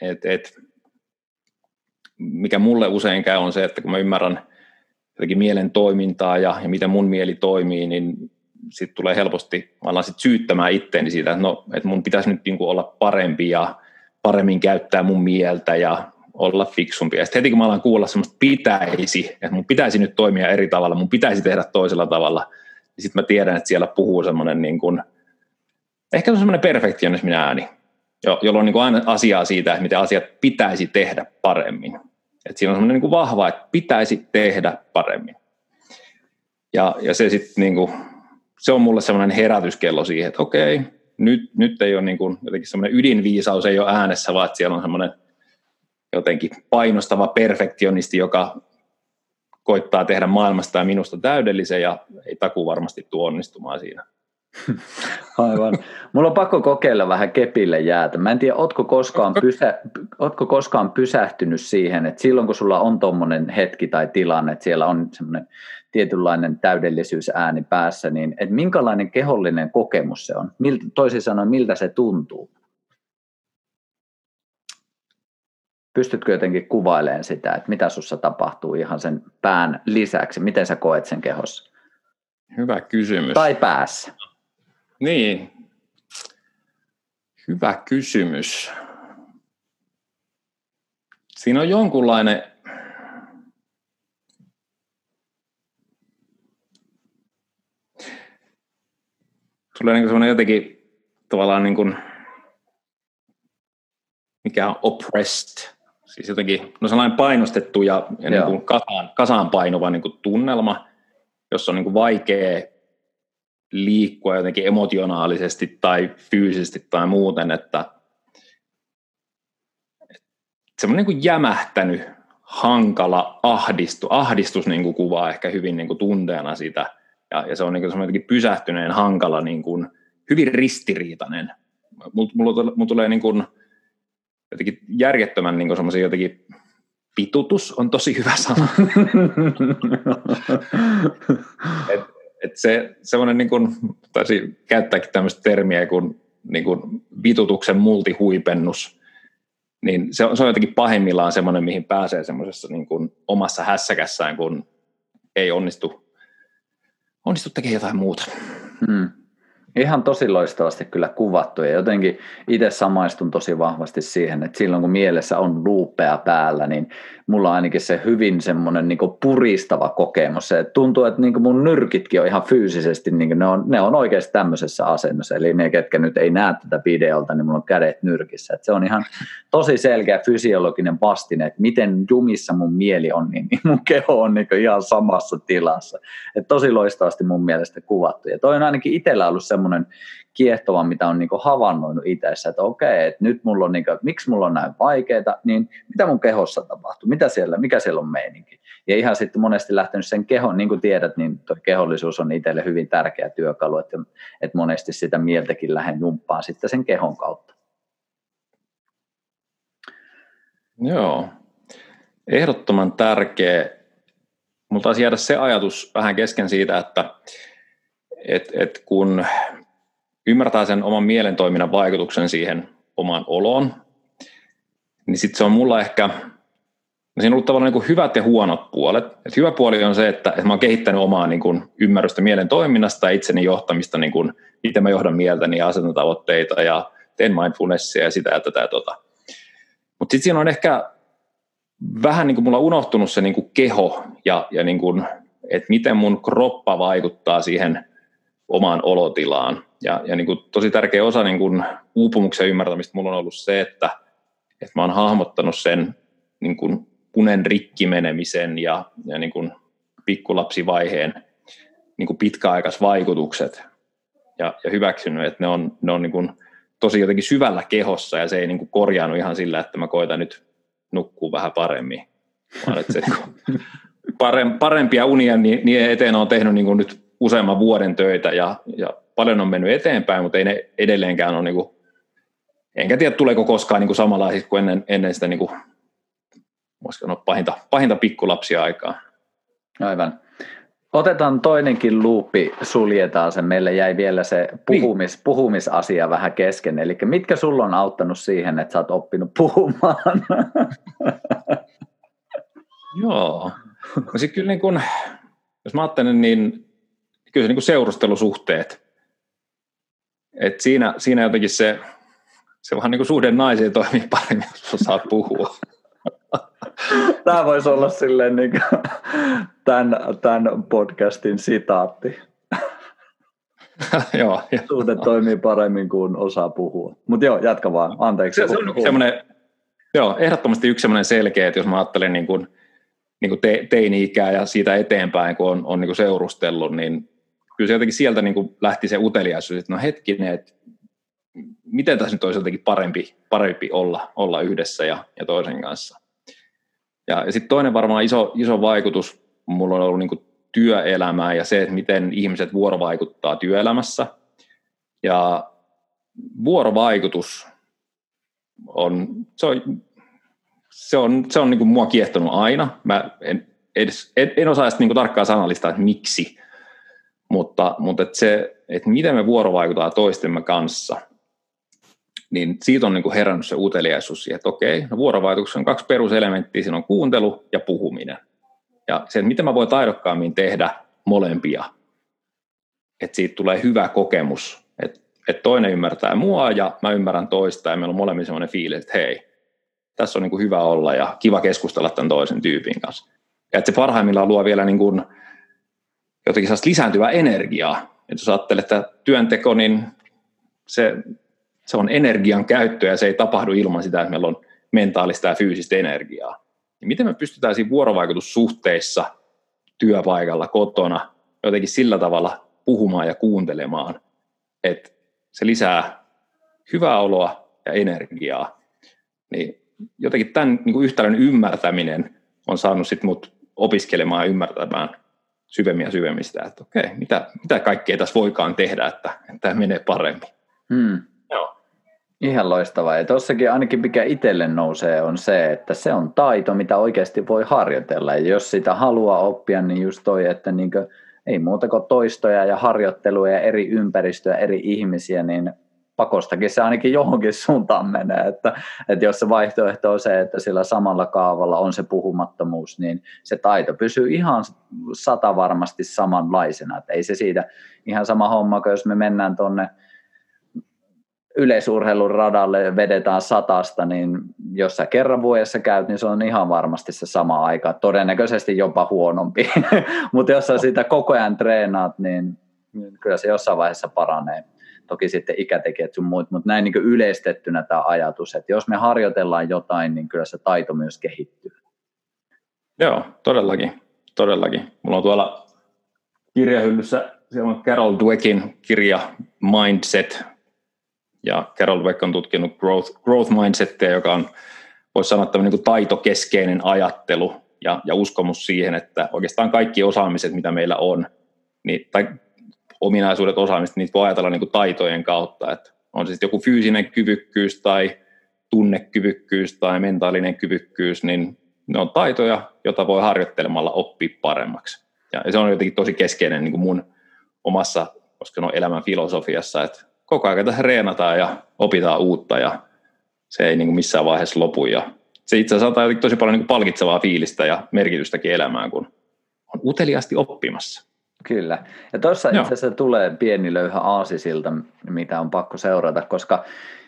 et, et, mikä mulle usein käy on se, että kun mä ymmärrän jotenkin mielen toimintaa ja, ja miten mun mieli toimii, niin sitten tulee helposti, mä alan sitten syyttämään itteeni siitä, että, no, että mun pitäisi nyt niin kuin olla parempi ja paremmin käyttää mun mieltä ja olla fiksumpi. Ja sitten heti kun mä alan kuulla semmoista pitäisi, että mun pitäisi nyt toimia eri tavalla, mun pitäisi tehdä toisella tavalla, niin sitten mä tiedän, että siellä puhuu semmoinen niin kuin, ehkä semmoinen perfektionismin ääni, jo, jolloin niin kuin aina asiaa siitä, että miten asiat pitäisi tehdä paremmin. Et siinä on semmoinen niin kuin vahva, että pitäisi tehdä paremmin. Ja, ja se sitten niin kuin, se on mulle semmoinen herätyskello siihen, että okei, nyt, nyt ei ole niin kuin, jotenkin semmoinen ydinviisaus ei ole äänessä, vaan että siellä on semmoinen jotenkin painostava perfektionisti, joka koittaa tehdä maailmasta ja minusta täydellisen ja ei taku varmasti tuo onnistumaan siinä. Aivan. Mulla on pakko kokeilla vähän kepille jäätä. Mä en tiedä, ootko koskaan, pysä, ootko koskaan pysähtynyt siihen, että silloin kun sulla on tuommoinen hetki tai tilanne, että siellä on semmoinen tietynlainen täydellisyysääni päässä, niin että minkälainen kehollinen kokemus se on? Miltä, toisin sanoen, miltä se tuntuu? Pystytkö jotenkin kuvailemaan sitä, että mitä sussa tapahtuu ihan sen pään lisäksi? Miten sä koet sen kehossa? Hyvä kysymys. Tai päässä. Niin, hyvä kysymys. Siinä on jonkunlainen tulee niin semmoinen jotenkin tavallaan niin kuin, mikä on oppressed, siis jotenkin, no sellainen painostettu ja, ja niin kuin kasaan, kasaan painuva niin kuin tunnelma, jossa on niin kuin vaikea liikkua jotenkin emotionaalisesti tai fyysisesti tai muuten, että, että semmoinen niin kuin jämähtänyt, hankala ahdistu, ahdistus niin kuin kuvaa ehkä hyvin niin kuin tunteena sitä, ja, ja se on niin kuin semmoinen pysähtyneen, hankala, niin kuin, hyvin ristiriitainen. Mulla, mulla, mulla tulee niin kuin, jotenkin järjettömän niin semmoisia jotenkin pitutus on tosi hyvä sana. (laughs) et, et se, semmoinen, niin kuin, taisi käyttääkin tämmöistä termiä kuin, niin kuin vitutuksen multihuipennus, niin se on, se on jotenkin pahimmillaan semmoinen, mihin pääsee semmoisessa niin kuin omassa hässäkässään, kun ei onnistu, onnistu tekemään jotain muuta. Hmm. Ihan tosi loistavasti kyllä kuvattu ja jotenkin itse samaistun tosi vahvasti siihen, että silloin kun mielessä on luupea päällä, niin mulla on ainakin se hyvin semmoinen niin puristava kokemus. Se tuntuu, että niin mun nyrkitkin on ihan fyysisesti, niin ne, on, ne on oikeasti tämmöisessä asennossa. Eli ne, ketkä nyt ei näe tätä videolta, niin mulla on kädet nyrkissä. Että se on ihan tosi selkeä fysiologinen vastine, että miten jumissa mun mieli on, niin, mun keho on niin ihan samassa tilassa. Et tosi loistavasti mun mielestä kuvattu. Ja toi on ainakin itsellä ollut semmoinen kiehtova, mitä on niin havainnoinut itsessä, että okei, että nyt mulla on, niin kuin, miksi mulla on näin vaikeita, niin mitä mun kehossa tapahtuu, mitä siellä, mikä siellä on meininki. Ja ihan sitten monesti lähtenyt sen kehon, niin kuin tiedät, niin tuo kehollisuus on itselle hyvin tärkeä työkalu, että, että monesti sitä mieltäkin lähden jumppaan sitten sen kehon kautta. Joo, ehdottoman tärkeä. Mutta taisi jäädä se ajatus vähän kesken siitä, että et, et kun ymmärtää sen oman mielentoiminnan vaikutuksen siihen omaan oloon, niin sitten se on mulla ehkä, no siinä on ollut tavallaan niin hyvät ja huonot puolet. Et hyvä puoli on se, että, että mä oon kehittänyt omaa niin kuin ymmärrystä mielen toiminnasta ja itseni johtamista, niin kuin, miten mä johdan mieltäni ja asetan tavoitteita ja teen mindfulnessia ja sitä ja tätä ja tota. Mutta sitten siinä on ehkä vähän niin kuin mulla unohtunut se niin kuin keho ja, ja niin kuin, että miten mun kroppa vaikuttaa siihen omaan olotilaan. Ja, ja niin kuin tosi tärkeä osa niin kuin uupumuksen ymmärtämistä mulla on ollut se, että, että mä oon hahmottanut sen niin kuin punen rikkimenemisen ja, ja niin kuin pikkulapsivaiheen niin kuin pitkäaikaisvaikutukset ja, ja hyväksynyt, että ne on, ne on niin kuin tosi jotenkin syvällä kehossa ja se ei niin kuin korjaannu ihan sillä, että mä koitan nyt nukkua vähän paremmin, vaan että se niin (laughs) parempia unia niin, niin eteen on tehnyt niin kuin nyt useamman vuoden töitä ja, ja paljon on mennyt eteenpäin, mutta ei ne edelleenkään ole, niin kuin, enkä tiedä tuleeko koskaan niin kuin samanlaisiksi kuin ennen, ennen sitä niin kuin, sanoa, pahinta, pahinta pikkulapsia aikaa. Aivan. Otetaan toinenkin luuppi, suljetaan se. Meille jäi vielä se puhumis, niin. puhumisasia vähän kesken. Eli mitkä sulla on auttanut siihen, että sä oot oppinut puhumaan? (laughs) Joo. No sitten kyllä niin kun, jos mä ajattelen, niin kyllä se niin kuin seurustelusuhteet. Et siinä, siinä jotenkin se, se vähän niin kuin suhde naiseen toimii paremmin, jos osaat puhua. (laughs) Tämä voisi olla silleen niin kuin tämän, tämän podcastin sitaatti. (laughs) joo, Suhde joo. toimii paremmin kuin osaa puhua. Mutta joo, jatka vaan. Anteeksi. Se, se on semmoinen, joo, ehdottomasti yksi semmoinen selkeä, että jos mä ajattelen niin kuin, niin kuin te, teini-ikää ja siitä eteenpäin, kun on, on niin kuin seurustellut, niin kyllä se jotenkin sieltä niin kuin lähti se uteliaisuus, että no hetkinen, että miten tässä nyt olisi jotenkin parempi, parempi olla, olla yhdessä ja, ja toisen kanssa. Ja, ja sitten toinen varmaan iso, iso vaikutus mulla on ollut niin kuin työelämään ja se, että miten ihmiset vuorovaikuttaa työelämässä. Ja vuorovaikutus on, se on, se on, se on niin kuin mua kiehtonut aina. Mä en, edes, en, en osaa edes niin kuin tarkkaan sanallistaa, että miksi, mutta, mutta että se, että miten me vuorovaikutaan toistemme kanssa, niin siitä on niin kuin herännyt se uteliaisuus siihen, että okei, no vuorovaikutus on kaksi peruselementtiä, siinä on kuuntelu ja puhuminen. Ja se, että miten mä voin taidokkaammin tehdä molempia, että siitä tulee hyvä kokemus, että, että toinen ymmärtää mua ja mä ymmärrän toista ja meillä on molemmin sellainen fiilis, että hei, tässä on niin kuin hyvä olla ja kiva keskustella tämän toisen tyypin kanssa. Ja että se parhaimmillaan luo vielä niin kuin jotenkin sellaista lisääntyvää energiaa. Että jos ajattelee, että työnteko, niin se, se on energian käyttö ja se ei tapahdu ilman sitä, että meillä on mentaalista ja fyysistä energiaa. Ja miten me pystytään siinä vuorovaikutussuhteissa työpaikalla, kotona, jotenkin sillä tavalla puhumaan ja kuuntelemaan, että se lisää hyvää oloa ja energiaa. Niin jotenkin tämän niin kuin yhtälön ymmärtäminen on saanut sit mut opiskelemaan ja ymmärtämään syvemmin ja syvemmin sitä, että okei, mitä, mitä kaikkea tässä voikaan tehdä, että, että tämä menee paremmin. Hmm. Joo. Ihan loistavaa. Ja tuossakin ainakin mikä itselle nousee on se, että se on taito, mitä oikeasti voi harjoitella. Ja jos sitä haluaa oppia, niin just toi, että niin kuin, ei muuta kuin toistoja ja harjoitteluja ja eri ympäristöjä, eri ihmisiä, niin pakostakin se ainakin johonkin suuntaan menee, että, että jos se vaihtoehto on se, että sillä samalla kaavalla on se puhumattomuus, niin se taito pysyy ihan sata varmasti samanlaisena, että ei se siitä ihan sama homma, kun jos me mennään tuonne yleisurheilun radalle vedetään satasta, niin jos sä kerran vuodessa käyt, niin se on ihan varmasti se sama aika, todennäköisesti jopa huonompi, (laughs) mutta jos sä sitä koko ajan treenaat, niin kyllä se jossain vaiheessa paranee. Toki sitten ikätekijät sun muut, mutta näin niin yleistettynä tämä ajatus, että jos me harjoitellaan jotain, niin kyllä se taito myös kehittyy. Joo, todellakin, todellakin. Mulla on tuolla kirjahyllyssä, siellä on Carol Dweckin kirja Mindset, ja Carol Dweck on tutkinut growth, growth mindsettiä, joka on, voisi sanoa, tämmöinen niin taitokeskeinen ajattelu ja, ja uskomus siihen, että oikeastaan kaikki osaamiset, mitä meillä on, niin, tai ominaisuudet osaamista, niitä voi ajatella niin kuin taitojen kautta, että on se joku fyysinen kyvykkyys tai tunnekyvykkyys tai mentaalinen kyvykkyys, niin ne on taitoja, joita voi harjoittelemalla oppia paremmaksi. Ja se on jotenkin tosi keskeinen niin kuin mun omassa koska no elämän filosofiassa, että koko ajan tässä reenataan ja opitaan uutta ja se ei niin kuin missään vaiheessa lopu. Ja se itse asiassa antaa tosi paljon niin kuin palkitsevaa fiilistä ja merkitystäkin elämään, kun on uteliaasti oppimassa. Kyllä. Ja tuossa itse asiassa tulee pieni löyhä aasisilta, mitä on pakko seurata, koska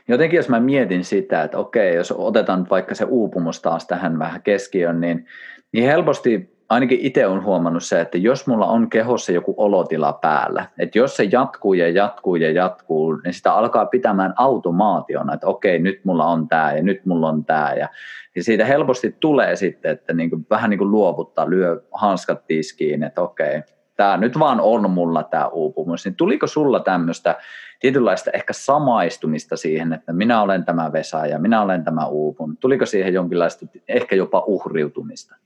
jotenkin jos mä mietin sitä, että okei, jos otetaan nyt vaikka se uupumus taas tähän vähän keskiön, niin, niin helposti ainakin itse olen huomannut se, että jos mulla on kehossa joku olotila päällä, että jos se jatkuu ja jatkuu ja jatkuu, niin sitä alkaa pitämään automaationa, että okei, nyt mulla on tämä ja nyt mulla on tämä. Ja, ja siitä helposti tulee sitten, että niin kuin, vähän niin kuin luovuttaa, lyö hanskat tiskiin, että okei, tämä nyt vaan on mulla tämä uupumus. Niin tuliko sulla tämmöistä tietynlaista ehkä samaistumista siihen, että minä olen tämä Vesa ja minä olen tämä uupun? Tuliko siihen jonkinlaista ehkä jopa uhriutumista?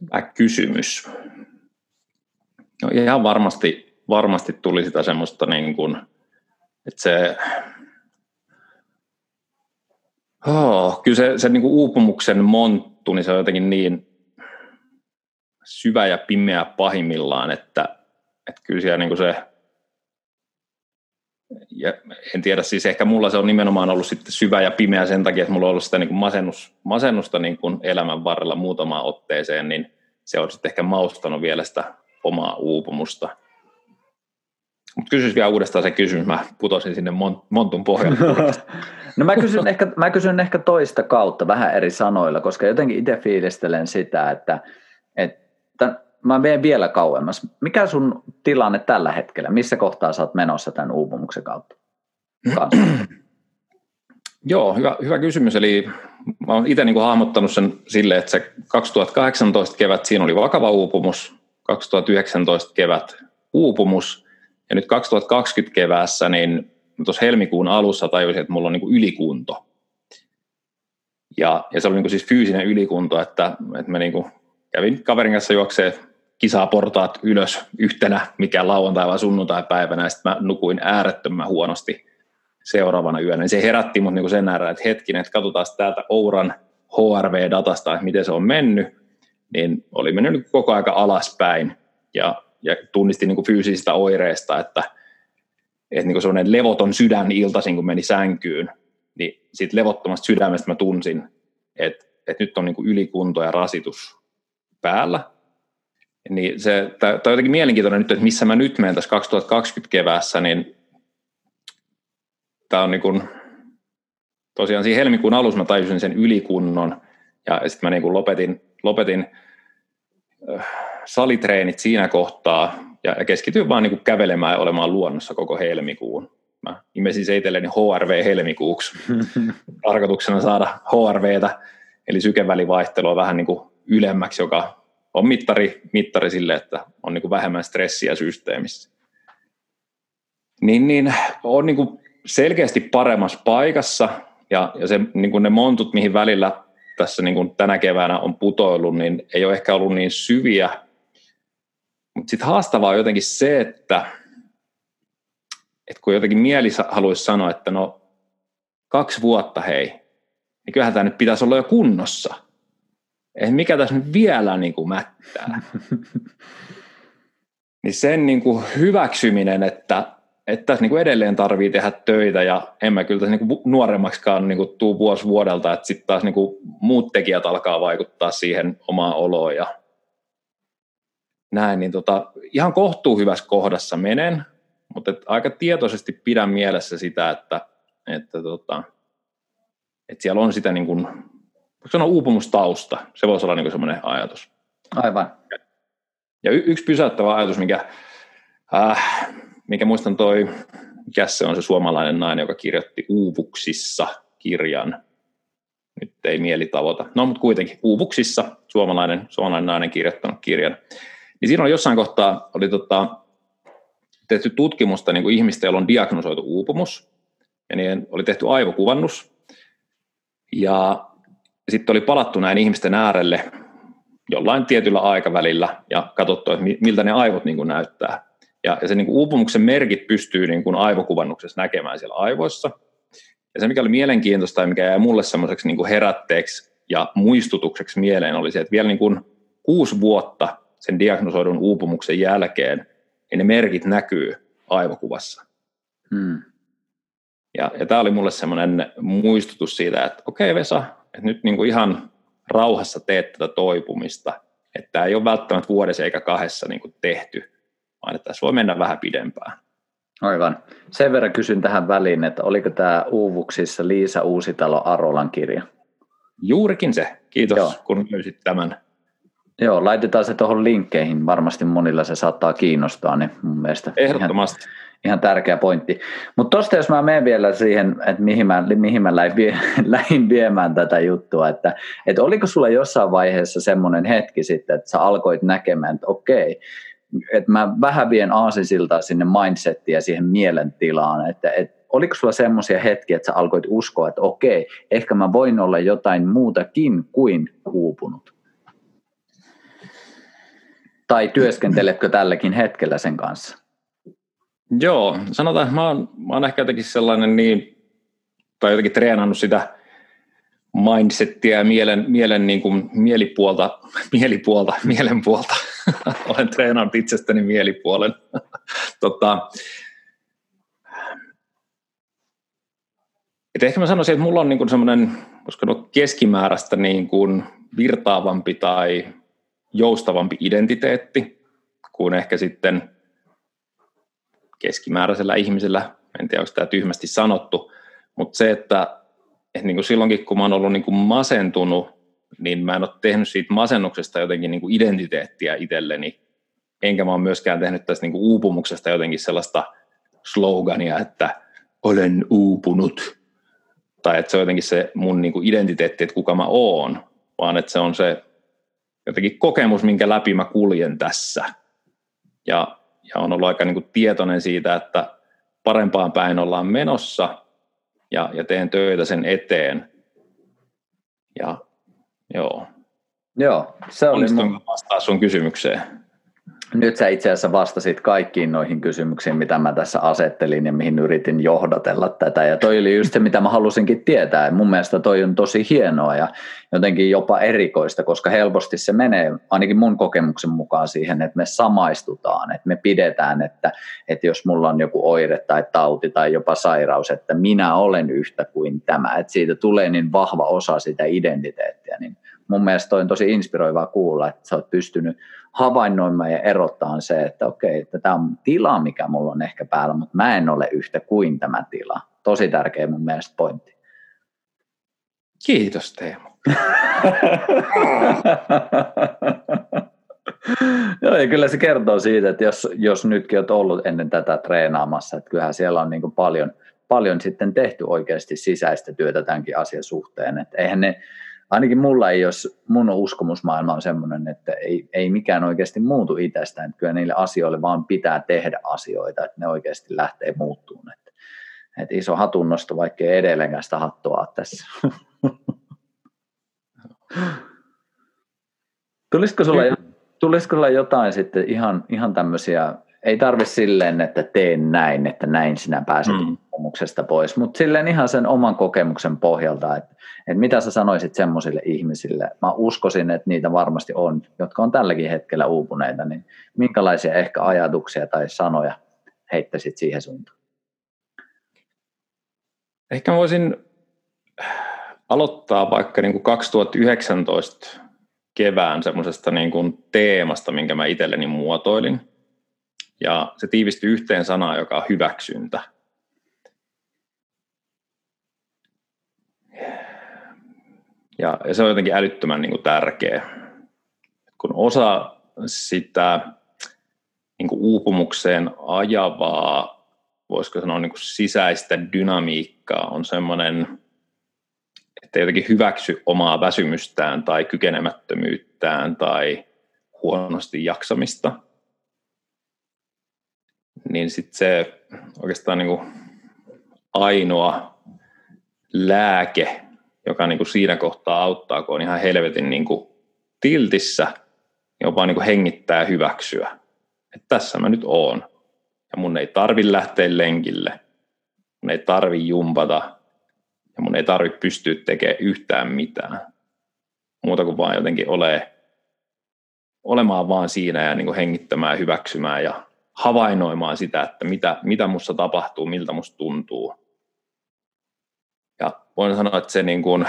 hyvä kysymys. No ihan varmasti, varmasti tuli sitä semmoista, niin kuin, että se, oh, kyllä se, se niin kuin uupumuksen monttu, niin se on jotenkin niin syvä ja pimeä pahimmillaan, että, että kyllä siellä niin se ja en tiedä, siis ehkä mulla se on nimenomaan ollut sitten syvä ja pimeä sen takia, että mulla on ollut sitä niin masennus, masennusta niin kuin elämän varrella muutamaan otteeseen, niin se on sitten ehkä maustanut vielä sitä omaa uupumusta. Mutta kysyisin vielä uudestaan se kysymys, mä putosin sinne montun pohjalle. (laughs) no mä kysyn, ehkä, mä kysyn ehkä toista kautta vähän eri sanoilla, koska jotenkin itse fiilistelen sitä, että, mä menen vielä kauemmas. Mikä sun tilanne tällä hetkellä? Missä kohtaa sä oot menossa tämän uupumuksen kautta? (clears throat) Joo, hyvä, hyvä kysymys. Eli mä oon itse niin hahmottanut sen sille, että se 2018 kevät, siinä oli vakava uupumus, 2019 kevät uupumus, ja nyt 2020 keväässä, niin tuossa helmikuun alussa tajusin, että mulla on niin ylikunto. Ja, ja se oli niin siis fyysinen ylikunto, että, että mä niin kävin kaverin kanssa juokseen kisaa portaat ylös yhtenä, mikä lauantai vai sunnuntai päivänä, ja sitten mä nukuin äärettömän huonosti seuraavana yönä. Se herätti mut niinku sen äärellä, että hetkinen, että katsotaan täältä Ouran HRV-datasta, että miten se on mennyt, niin oli mennyt niinku koko aika alaspäin ja, ja tunnisti niin fyysisistä oireista, että, että niin sellainen levoton sydän iltaisin, kun meni sänkyyn, niin siitä levottomasta sydämestä mä tunsin, että, että nyt on niin ylikunto ja rasitus päällä, niin se, tämä on jotenkin mielenkiintoinen nyt, että missä mä nyt menen tässä 2020 keväässä, niin tämä on niin kuin, tosiaan siinä helmikuun alussa mä tajusin sen ylikunnon ja sitten mä niin kuin lopetin, lopetin äh, salitreenit siinä kohtaa ja, ja keskityin vaan niin kuin kävelemään ja olemaan luonnossa koko helmikuun. Mä nimesin se itselleni HRV helmikuuksi (laughs) tarkoituksena saada HRVtä eli sykevälivaihtelua vähän niin kuin ylemmäksi, joka on mittari, mittari sille, että on niin kuin vähemmän stressiä systeemissä. Niin, niin on niin kuin selkeästi paremmassa paikassa ja, ja se, niin kuin ne montut, mihin välillä tässä niin kuin tänä keväänä on putoillut, niin ei ole ehkä ollut niin syviä. Mutta sitten haastavaa on jotenkin se, että, että kun jotenkin mieli haluaisi sanoa, että no kaksi vuotta hei, niin kyllähän tämä nyt pitäisi olla jo kunnossa. Että mikä tässä nyt vielä niin kuin mättää. (laughs) niin sen niin kuin hyväksyminen, että, että tässä niin kuin edelleen tarvii tehdä töitä ja en mä kyllä tässä niin kuin nuoremmaksikaan niin kuin tuu vuosi vuodelta, että sitten taas niin kuin muut tekijät alkaa vaikuttaa siihen omaan oloon ja näin, niin tota, ihan kohtuu hyvässä kohdassa menen, mutta et aika tietoisesti pidän mielessä sitä, että, että, tota, että siellä on sitä niin kuin, sanoa uupumustausta, se voisi olla niin semmoinen ajatus. Aivan. Ja y- yksi pysäyttävä ajatus, mikä, äh, mikä muistan toi, mikä se on se suomalainen nainen, joka kirjoitti Uuvuksissa kirjan, nyt ei mieli tavoita, no mutta kuitenkin Uuvuksissa suomalainen, suomalainen nainen kirjoittanut kirjan, niin siinä oli jossain kohtaa oli tota, tehty tutkimusta niin kuin ihmistä, joilla on diagnosoitu uupumus, ja niin oli tehty aivokuvannus, ja sitten oli palattu näin ihmisten äärelle jollain tietyllä aikavälillä ja katsottu, että miltä ne aivot niin kuin näyttää. Ja, ja se niin kuin uupumuksen merkit pystyy niin kuin aivokuvannuksessa näkemään siellä aivoissa. Ja se, mikä oli mielenkiintoista ja mikä jäi mulle semmoiseksi niin herätteeksi ja muistutukseksi mieleen, oli se, että vielä niin kuin kuusi vuotta sen diagnosoidun uupumuksen jälkeen, niin ne merkit näkyy aivokuvassa. Hmm. Ja, ja tämä oli mulle semmoinen muistutus siitä, että okei okay, Vesa, että nyt niin kuin ihan rauhassa teet tätä toipumista, että tämä ei ole välttämättä vuodessa eikä kahdessa niin kuin tehty, vaan että tässä voi mennä vähän pidempään. Aivan. Sen verran kysyn tähän väliin, että oliko tämä Uuvuksissa Liisa Uusitalo Arolan kirja? Juurikin se. Kiitos, Joo. kun löysit tämän. Joo, laitetaan se tuohon linkkeihin. Varmasti monilla se saattaa kiinnostaa, niin mun mielestä Ehdottomasti. Ihan, ihan tärkeä pointti. Mutta tuosta jos mä menen vielä siihen, että mihin mä, mihin mä lähdin, vie, (laughs) lähdin viemään tätä juttua, että, että oliko sulla jossain vaiheessa semmoinen hetki sitten, että sä alkoit näkemään, että okei, että mä vähän vien aasinsiltaa sinne mindsettiin ja siihen mielentilaan, että, että oliko sulla semmoisia hetkiä, että sä alkoit uskoa, että okei, ehkä mä voin olla jotain muutakin kuin uupunut? Tai työskenteletkö tälläkin hetkellä sen kanssa? Joo, sanotaan, että mä oon, mä oon ehkä jotenkin sellainen niin, tai jotenkin treenannut sitä mindsettiä ja mielen, mielen niin kuin mielipuolta, mielipuolta, mielenpuolta. (laughs) Olen treenannut itsestäni mielipuolen. (laughs) tota, et ehkä mä sanoisin, että mulla on niin semmoinen koska keskimääräistä niin kuin virtaavampi tai joustavampi identiteetti kuin ehkä sitten keskimääräisellä ihmisellä, en tiedä onko tämä tyhmästi sanottu, mutta se, että, että niin kuin silloinkin kun mä oon ollut niin kuin masentunut, niin mä en ole tehnyt siitä masennuksesta jotenkin niin kuin identiteettiä itselleni, enkä mä oon myöskään tehnyt tästä niin kuin uupumuksesta jotenkin sellaista slogania, että olen uupunut, tai että se on jotenkin se mun niin kuin identiteetti, että kuka mä oon, vaan että se on se jotenkin kokemus, minkä läpi mä kuljen tässä. Ja ja on ollut aika niin kuin tietoinen siitä, että parempaan päin ollaan menossa ja, ja teen töitä sen eteen. Ja joo. Joo, se oli mun... vastaa sun kysymykseen? Nyt sä itse asiassa vastasit kaikkiin noihin kysymyksiin, mitä mä tässä asettelin ja mihin yritin johdatella tätä. Ja toi oli just se, mitä mä halusinkin tietää. Mun mielestä toi on tosi hienoa ja jotenkin jopa erikoista, koska helposti se menee ainakin mun kokemuksen mukaan siihen, että me samaistutaan, että me pidetään, että, että jos mulla on joku oire tai tauti tai jopa sairaus, että minä olen yhtä kuin tämä, että siitä tulee niin vahva osa sitä identiteettiä, niin mun mielestä on tosi inspiroivaa kuulla, että sä oot pystynyt havainnoimaan ja erottaa se, että okei, että tämä on tila, mikä mulla on ehkä päällä, mutta mä en ole yhtä kuin tämä tila. Tosi tärkeä mun mielestä pointti. Kiitos Teemu. (laughs) Joo, ja kyllä se kertoo siitä, että jos, jos nytkin olet ollut ennen tätä treenaamassa, että kyllähän siellä on niin kuin paljon, paljon sitten tehty oikeasti sisäistä työtä tämänkin asian suhteen. Että eihän ne, ainakin mulla ei, jos mun uskomusmaailma on semmoinen, että ei, ei mikään oikeasti muutu itsestään, että kyllä niille asioille vaan pitää tehdä asioita, että ne oikeasti lähtee muuttumaan. Että, että iso hatunnosto, vaikka ei edelleenkään sitä hattua tässä. (laughs) tulisiko, sulla, tulisiko sulla jotain sitten ihan, ihan tämmöisiä ei tarvi silleen, että teen näin, että näin sinä pääset mm. uupumuksesta pois, mutta silleen ihan sen oman kokemuksen pohjalta, että, että mitä sä sanoisit semmoisille ihmisille, mä uskoisin, että niitä varmasti on, jotka on tälläkin hetkellä uupuneita, niin minkälaisia ehkä ajatuksia tai sanoja heittäisit siihen suuntaan? Ehkä voisin aloittaa vaikka niin kuin 2019 kevään semmoisesta niin kuin teemasta, minkä mä itselleni muotoilin. Ja se tiivistyy yhteen sanaan, joka on hyväksyntä. Ja, ja se on jotenkin älyttömän niin kuin tärkeä. Kun osa sitä niin kuin uupumukseen ajavaa, voisiko sanoa niin kuin sisäistä dynamiikkaa, on semmoinen, että jotenkin hyväksy omaa väsymystään tai kykenemättömyyttään tai huonosti jaksamista – niin sitten se oikeastaan niin kuin ainoa lääke, joka niin kuin siinä kohtaa auttaa, kun on ihan helvetin niin kuin tiltissä, vaan niin kuin hengittää hyväksyä. Että tässä mä nyt oon. Ja mun ei tarvi lähteä lenkille. Mun ei tarvi jumpata. Ja mun ei tarvi pystyä tekemään yhtään mitään. Muuta kuin vaan jotenkin ole, olemaan vaan siinä ja niin kuin hengittämään hyväksymään ja havainnoimaan sitä, että mitä, mitä musta tapahtuu, miltä musta tuntuu. Ja voin sanoa, että se niin kuin,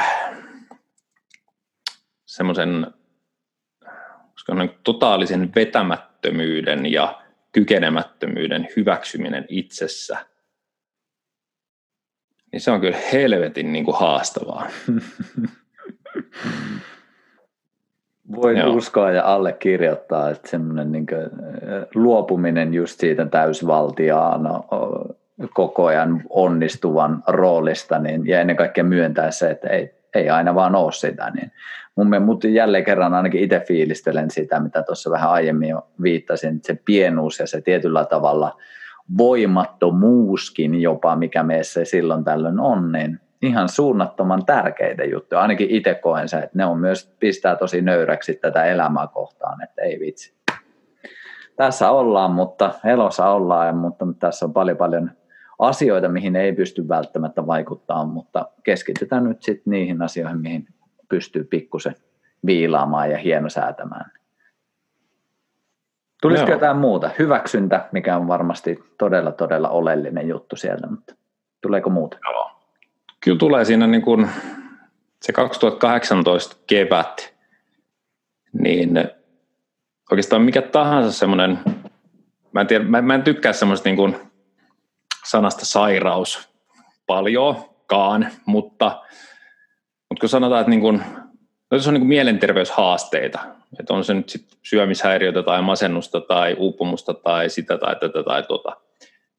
semmoisen totaalisen vetämättömyyden ja kykenemättömyyden hyväksyminen itsessä, niin se on kyllä helvetin niin kuin haastavaa. (laughs) Voin Joo. uskoa ja allekirjoittaa, että semmoinen niin luopuminen just siitä täysvaltiaan koko ajan onnistuvan roolista niin, ja ennen kaikkea myöntää se, että ei, ei aina vaan ole sitä. Niin mun mielestä, mutta jälleen kerran ainakin itse fiilistelen sitä, mitä tuossa vähän aiemmin jo viittasin, että se pienuus ja se tietyllä tavalla voimattomuuskin jopa, mikä meissä silloin tällöin on, niin ihan suunnattoman tärkeitä juttuja. Ainakin itse koen se, että ne on myös pistää tosi nöyräksi tätä elämää kohtaan, että ei vitsi. Tässä ollaan, mutta elossa ollaan, mutta tässä on paljon paljon asioita, mihin ei pysty välttämättä vaikuttamaan, mutta keskitytään nyt sitten niihin asioihin, mihin pystyy pikkusen viilaamaan ja hienosäätämään. Tulisiko jotain muuta? Hyväksyntä, mikä on varmasti todella, todella oleellinen juttu siellä, mutta tuleeko muuta? Joo kyllä tulee siinä niin kuin se 2018 kevät, niin oikeastaan mikä tahansa semmoinen, mä en, tiedä, mä, mä en tykkää semmoista niin kuin sanasta sairaus paljonkaan, mutta, mutta kun sanotaan, että niin kuin, no se on niin kuin mielenterveyshaasteita, että on se nyt sit syömishäiriötä tai masennusta tai uupumusta tai sitä tai tätä tai tota,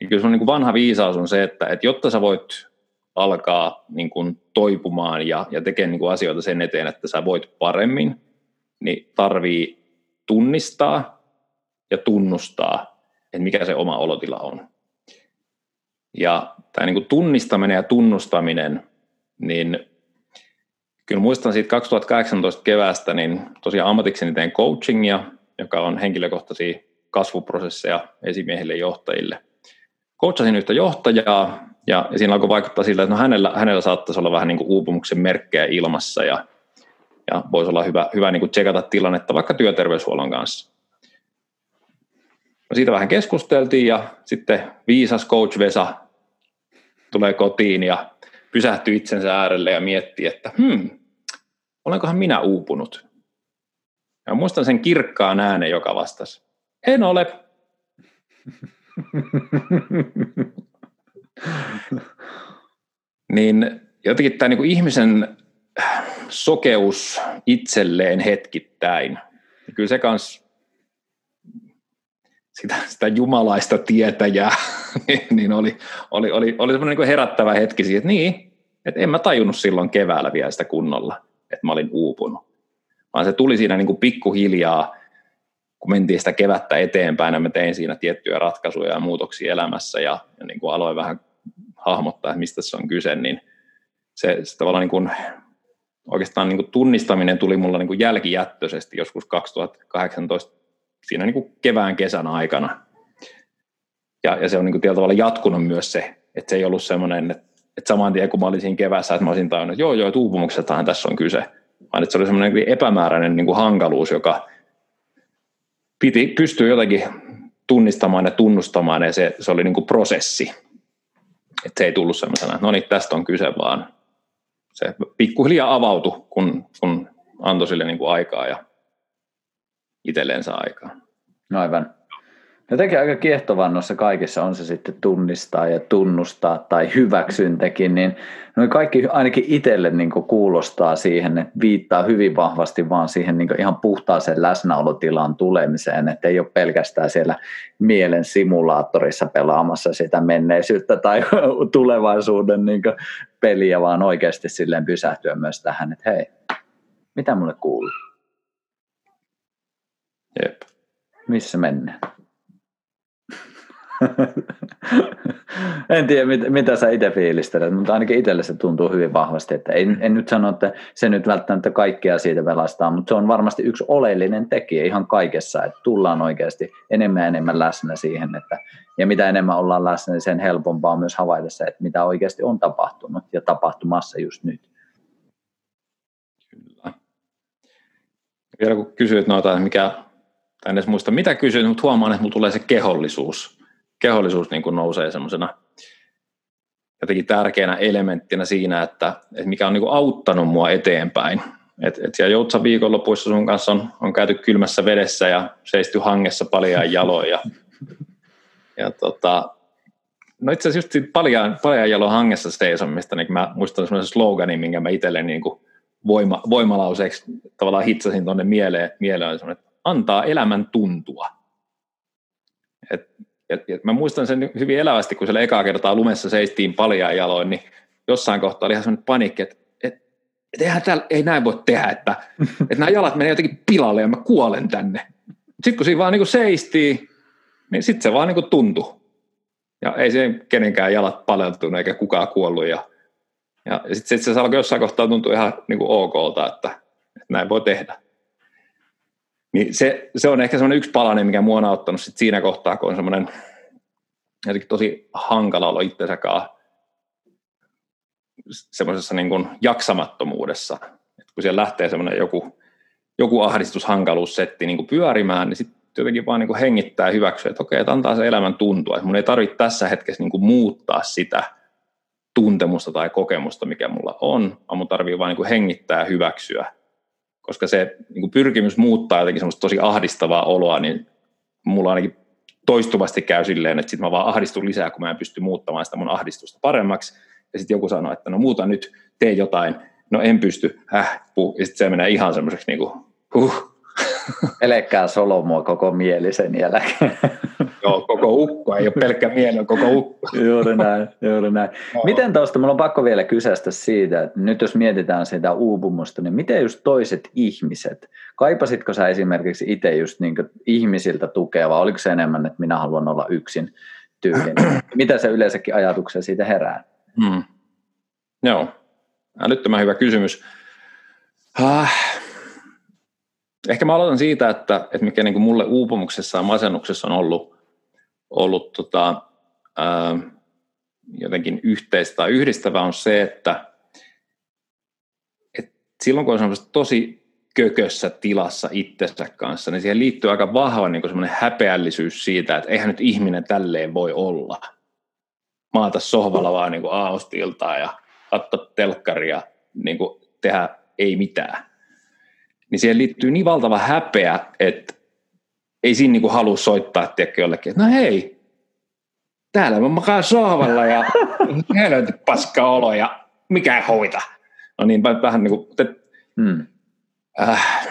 niin kyllä se on niin kuin vanha viisaus on se, että, että jotta sä voit alkaa niin kuin toipumaan ja, ja tekemään niin kuin asioita sen eteen, että sä voit paremmin, niin tarvii tunnistaa ja tunnustaa, että mikä se oma olotila on. Ja tämä niin kuin tunnistaminen ja tunnustaminen, niin kyllä muistan siitä 2018 keväästä, niin tosiaan ammatikseni teen coachingia, joka on henkilökohtaisia kasvuprosesseja esimiehille johtajille. Coachasin yhtä johtajaa, ja, siinä alkoi vaikuttaa siltä, että no hänellä, hänellä saattaisi olla vähän niin kuin uupumuksen merkkejä ilmassa ja, ja voisi olla hyvä, hyvä niin kuin tsekata tilannetta vaikka työterveyshuollon kanssa. No siitä vähän keskusteltiin ja sitten viisas coach Vesa tulee kotiin ja pysähtyy itsensä äärelle ja miettii, että hmm, olenkohan minä uupunut? Ja muistan sen kirkkaan äänen, joka vastasi, en ole. (laughs) niin jotenkin tämä niin ihmisen sokeus itselleen hetkittäin, niin kyllä se kans sitä, sitä jumalaista tietäjää, (laughs) niin oli, oli, oli, oli semmoinen niin herättävä hetki siihen, että niin, että en mä tajunnut silloin keväällä vielä sitä kunnolla, että mä olin uupunut. Vaan se tuli siinä niin kuin pikkuhiljaa, kun mentiin sitä kevättä eteenpäin ja mä tein siinä tiettyjä ratkaisuja ja muutoksia elämässä ja, ja niin kuin aloin vähän hahmottaa, mistä se on kyse, niin se, se tavallaan niin kuin, oikeastaan niin kuin tunnistaminen tuli mulla niin kuin jälkijättöisesti joskus 2018 siinä niin kuin kevään kesän aikana. Ja, ja se on niin kuin tietyllä tavalla jatkunut myös se, että se ei ollut semmoinen, että, että saman tien kun mä olin siinä kevässä, että mä olisin tajunnut, että joo joo, tuupumuksestahan tässä on kyse, vaan että se oli semmoinen epämääräinen niin kuin hankaluus, joka piti pystyä jotenkin tunnistamaan ja tunnustamaan, ja se, se oli niin kuin prosessi. Että se ei tullut semmoisena, että no niin, tästä on kyse, vaan se pikkuhiljaa avautui, kun, kun antoi sille niin kuin aikaa ja itselleensä aikaa. No aivan. Jotenkin aika kiehtovaa noissa kaikissa on se sitten tunnistaa ja tunnustaa tai hyväksyntäkin, niin noin kaikki ainakin itselle niin kuulostaa siihen, että viittaa hyvin vahvasti vaan siihen niin ihan puhtaaseen läsnäolotilaan tulemiseen, että ei ole pelkästään siellä mielen simulaattorissa pelaamassa sitä menneisyyttä tai (laughs) tulevaisuuden niin peliä, vaan oikeasti silleen pysähtyä myös tähän, että hei, mitä mulle kuuluu? Jep. Missä mennään? (laughs) en tiedä, mit, mitä sä itse fiilistelet, mutta ainakin itselle se tuntuu hyvin vahvasti. Että en, en nyt sano, että se nyt välttämättä kaikkea siitä velastaa, mutta se on varmasti yksi oleellinen tekijä ihan kaikessa, että tullaan oikeasti enemmän ja enemmän läsnä siihen, että, ja mitä enemmän ollaan läsnä, niin sen helpompaa on myös havaita se, että mitä oikeasti on tapahtunut ja tapahtumassa just nyt. Kyllä. Vielä kun kysyit noita, mikä en edes muista mitä kysyin, mutta huomaan, että mulla tulee se kehollisuus. Kehollisuus niin kuin nousee semmoisena jotenkin tärkeänä elementtinä siinä, että, että mikä on niin kuin auttanut mua eteenpäin. Et, et siellä Joutsan viikonlopuissa sun kanssa on, on käyty kylmässä vedessä ja seisty hangessa paljaan jaloin. Ja, ja tota, no itse asiassa just paljaan, paljaan jalon hangessa seisomista, niin mä muistan semmoisen sloganin, minkä mä itselleni niin voima, voimalauseeksi tavallaan hitsasin tuonne mieleen, mieleen että antaa elämän tuntua. Et, et, et mä muistan sen hyvin elävästi, kun siellä ekaa kertaa lumessa seistiin paljaan jaloin, niin jossain kohtaa oli ihan sellainen panikki, että et, et eihän täällä, ei näin voi tehdä, että, (laughs) että nämä jalat menee jotenkin pilalle ja mä kuolen tänne. Sitten kun siinä vaan niin seistiin, niin sitten se vaan niin tuntui. Ja ei se kenenkään jalat paleltunut eikä kukaan kuollut. Ja, ja, ja sitten sit se alkoi jossain kohtaa tuntua ihan niin kuin okolta, että, että näin voi tehdä. Niin se, se on ehkä semmoinen yksi palanen, mikä mua on auttanut sit siinä kohtaa, kun on semmoinen tosi hankala olla itsensäkaan semmoisessa niin kuin jaksamattomuudessa. Et kun siellä lähtee semmoinen joku, joku ahdistushankaluussetti niin kuin pyörimään, niin sitten jotenkin vaan niin kuin hengittää ja hyväksyä, että okei, että antaa se elämän tuntua. Että mun ei tarvitse tässä hetkessä niin kuin muuttaa sitä tuntemusta tai kokemusta, mikä mulla on, vaan mun tarvii vaan niin kuin hengittää ja hyväksyä koska se niin pyrkimys muuttaa jotenkin semmoista tosi ahdistavaa oloa, niin mulla ainakin toistuvasti käy silleen, että sitten mä vaan ahdistun lisää, kun mä en pysty muuttamaan sitä mun ahdistusta paremmaksi. Ja sitten joku sanoo, että no muuta nyt, tee jotain. No en pysty, äh, puh. Ja sitten se menee ihan semmoiseksi niin kuin, huh, (laughs) Pelkkää solomua koko mieli sen jälkeen. (laughs) Joo, koko ukko, ei ole pelkkä mieli, on koko ukko. (laughs) juuri näin, juuri näin. No. Miten tuosta, mulla on pakko vielä kysästä siitä, että nyt jos mietitään sitä uupumusta, niin miten just toiset ihmiset, kaipasitko sä esimerkiksi itse just niin ihmisiltä tukea, vai oliko se enemmän, että minä haluan olla yksin tyylinen? (clears throat) Mitä se yleensäkin ajatuksia siitä herää? Hmm. Joo, älyttömän hyvä kysymys. Ah, Ehkä mä aloitan siitä, että, että mikä niin kuin mulle uupumuksessa ja masennuksessa on ollut, ollut tota, ää, jotenkin yhteistä tai yhdistävä on se, että, että silloin kun on tosi kökössä tilassa itsensä kanssa, niin siihen liittyy aika vahva niin semmoinen häpeällisyys siitä, että eihän nyt ihminen tälleen voi olla. Maata sohvalla vaan niin aostiltaan ja katsoa telkkaria, niin kuin tehdä ei mitään niin siihen liittyy niin valtava häpeä, että ei siinä niin halua soittaa tiedäkö, jollekin, että no hei, täällä mä makaan sohvalla ja (laughs) helvetin paska olo ja mikä ei hoita. No niin, vähän niin kuin, että, hmm. äh,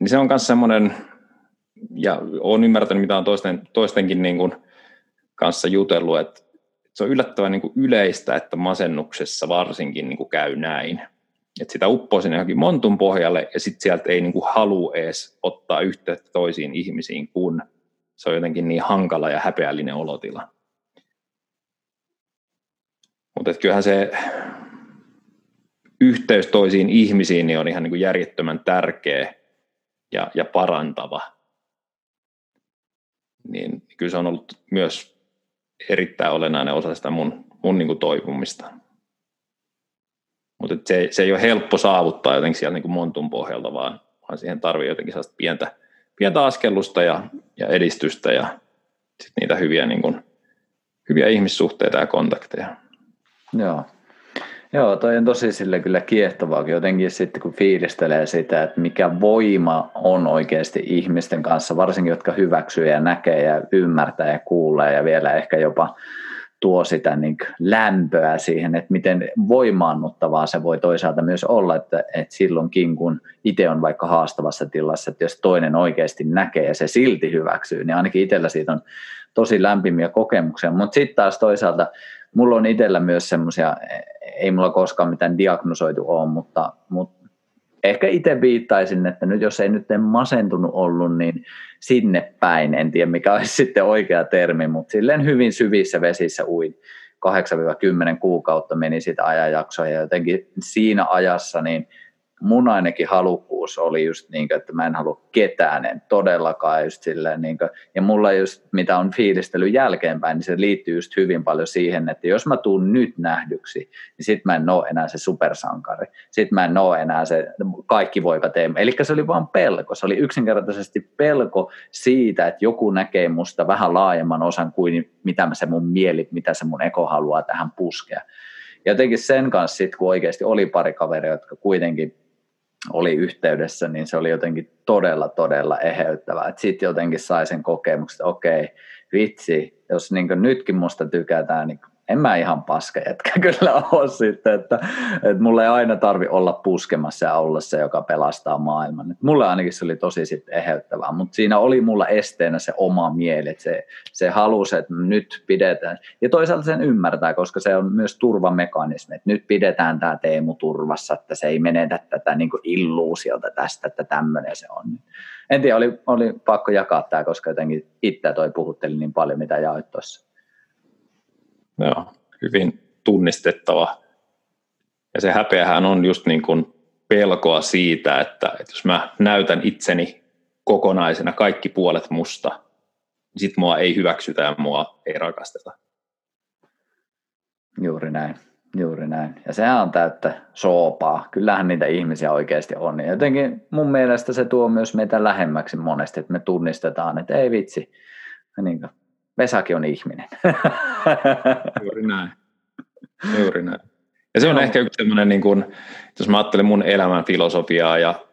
niin se on myös semmoinen, ja olen ymmärtänyt, mitä on toisten, toistenkin niin kuin kanssa jutellut, että se on yllättävän niin kuin yleistä, että masennuksessa varsinkin niin kuin käy näin että sitä uppoo sinne johonkin montun pohjalle ja sitten sieltä ei niinku halua edes ottaa yhteyttä toisiin ihmisiin, kun se on jotenkin niin hankala ja häpeällinen olotila. Mutta kyllähän se yhteys toisiin ihmisiin niin on ihan niin järjettömän tärkeä ja, ja parantava. niin kyllä se on ollut myös erittäin olennainen osa sitä mun, mun niin toipumista. Mutta se, se ei ole helppo saavuttaa jotenkin siellä niin kuin montun pohjalta, vaan, vaan siihen tarvii jotenkin sellaista pientä, pientä askellusta ja, ja edistystä ja sit niitä hyviä, niin kuin, hyviä ihmissuhteita ja kontakteja. Joo. Joo, toi on tosi sille kyllä kiehtovaa jotenkin sitten kun fiilistelee sitä, että mikä voima on oikeasti ihmisten kanssa, varsinkin jotka hyväksyy ja näkee ja ymmärtää ja kuulee ja vielä ehkä jopa tuo sitä niin lämpöä siihen, että miten voimaannuttavaa se voi toisaalta myös olla, että, että silloinkin kun itse on vaikka haastavassa tilassa, että jos toinen oikeasti näkee ja se silti hyväksyy, niin ainakin itsellä siitä on tosi lämpimiä kokemuksia, mutta sitten taas toisaalta mulla on itsellä myös semmoisia, ei mulla koskaan mitään diagnosoitu ole, mutta, mutta ehkä itse viittaisin, että nyt jos ei nyt masentunut ollut, niin sinne päin, en tiedä mikä olisi (laughs) sitten oikea termi, mutta silleen hyvin syvissä vesissä uin. 8-10 kuukautta meni sitä ajanjaksoa ja jotenkin siinä ajassa niin mun ainakin halukkuus oli just niin kuin, että mä en halua ketään, en todellakaan just silleen, niin kuin, ja mulla just mitä on fiilistely jälkeenpäin, niin se liittyy just hyvin paljon siihen, että jos mä tuun nyt nähdyksi, niin sit mä en oo enää se supersankari, sit mä en oo enää se kaikki voivat teemme, eli se oli vaan pelko, se oli yksinkertaisesti pelko siitä, että joku näkee musta vähän laajemman osan kuin mitä se mun mieli, mitä se mun eko haluaa tähän puskea. Ja jotenkin sen kanssa sitten, kun oikeasti oli pari kaveria, jotka kuitenkin oli yhteydessä, niin se oli jotenkin todella, todella eheyttävää. Sitten jotenkin sai sen kokemuksen, että okei, vitsi, jos niin nytkin musta tykätään, niin en mä ihan paska jätkä (laughs) kyllä ole sitten, että, että mulle ei aina tarvi olla puskemassa ja olla se, joka pelastaa maailman. Et mulle ainakin se oli tosi sitten eheyttävää, mutta siinä oli mulla esteenä se oma mieli, että se, se halusi, että nyt pidetään. Ja toisaalta sen ymmärtää, koska se on myös turvamekanismi, että nyt pidetään tämä Teemu turvassa, että se ei menetä tätä niin illuusiota tästä, että tämmöinen se on. En tiedä, oli, oli pakko jakaa tämä, koska jotenkin itse toi puhutteli niin paljon, mitä jaoit tuossa. Joo, hyvin tunnistettava. Ja se häpeähän on just niin kuin pelkoa siitä, että, että jos mä näytän itseni kokonaisena kaikki puolet musta, niin sit mua ei hyväksytä ja mua ei rakasteta. Juuri näin. Juuri näin. Ja sehän on täyttä soopaa. Kyllähän niitä ihmisiä oikeasti on. Ja jotenkin mun mielestä se tuo myös meitä lähemmäksi monesti, että me tunnistetaan, että ei vitsi, niin kuin, Vesakin on ihminen. (laughs) Juuri näin. Juuri näin. Ja se on no. ehkä yksi sellainen, niin kuin, jos mä ajattelen mun elämän filosofiaa ja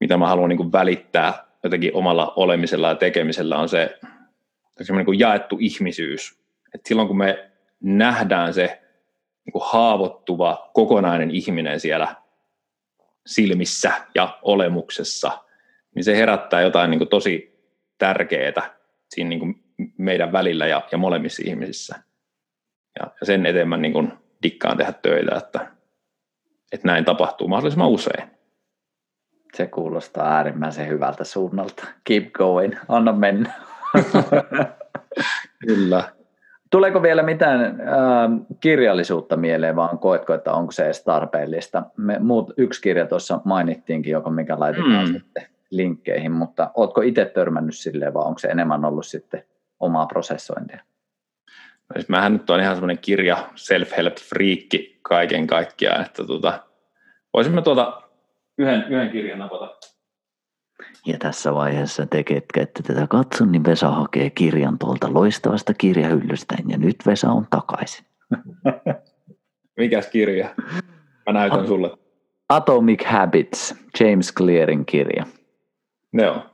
mitä mä haluan niin kuin välittää jotenkin omalla olemisella ja tekemisellä on se niin kuin jaettu ihmisyys. Et silloin kun me nähdään se niin kuin haavoittuva kokonainen ihminen siellä silmissä ja olemuksessa, niin se herättää jotain niin kuin tosi tärkeää siinä niin kuin meidän välillä ja, ja molemmissa ihmisissä. Ja, ja sen eteen mä niin kuin dikkaan tehdä töitä, että, että näin tapahtuu mahdollisimman usein. Se kuulostaa äärimmäisen hyvältä suunnalta. Keep going, anna mennä. (laughs) Kyllä. Tuleeko vielä mitään äh, kirjallisuutta mieleen, vaan koetko, että onko se edes tarpeellista? Me, muut, yksi kirja tuossa mainittiinkin, joka mikä laitetaan mm. sitten linkkeihin, mutta oletko itse törmännyt silleen, vai onko se enemmän ollut sitten omaa prosessointia? No, siis mähän nyt on ihan semmoinen kirja, self-help friikki kaiken kaikkiaan, että tota, voisimme tuota yhden, yhden kirjan napata. Ja tässä vaiheessa te, ketkä ette tätä katso, niin Vesa hakee kirjan tuolta loistavasta kirjahyllystä, ja nyt Vesa on takaisin. (laughs) Mikäs kirja? Mä näytän A- sulle. Atomic Habits, James Clearin kirja. Joo.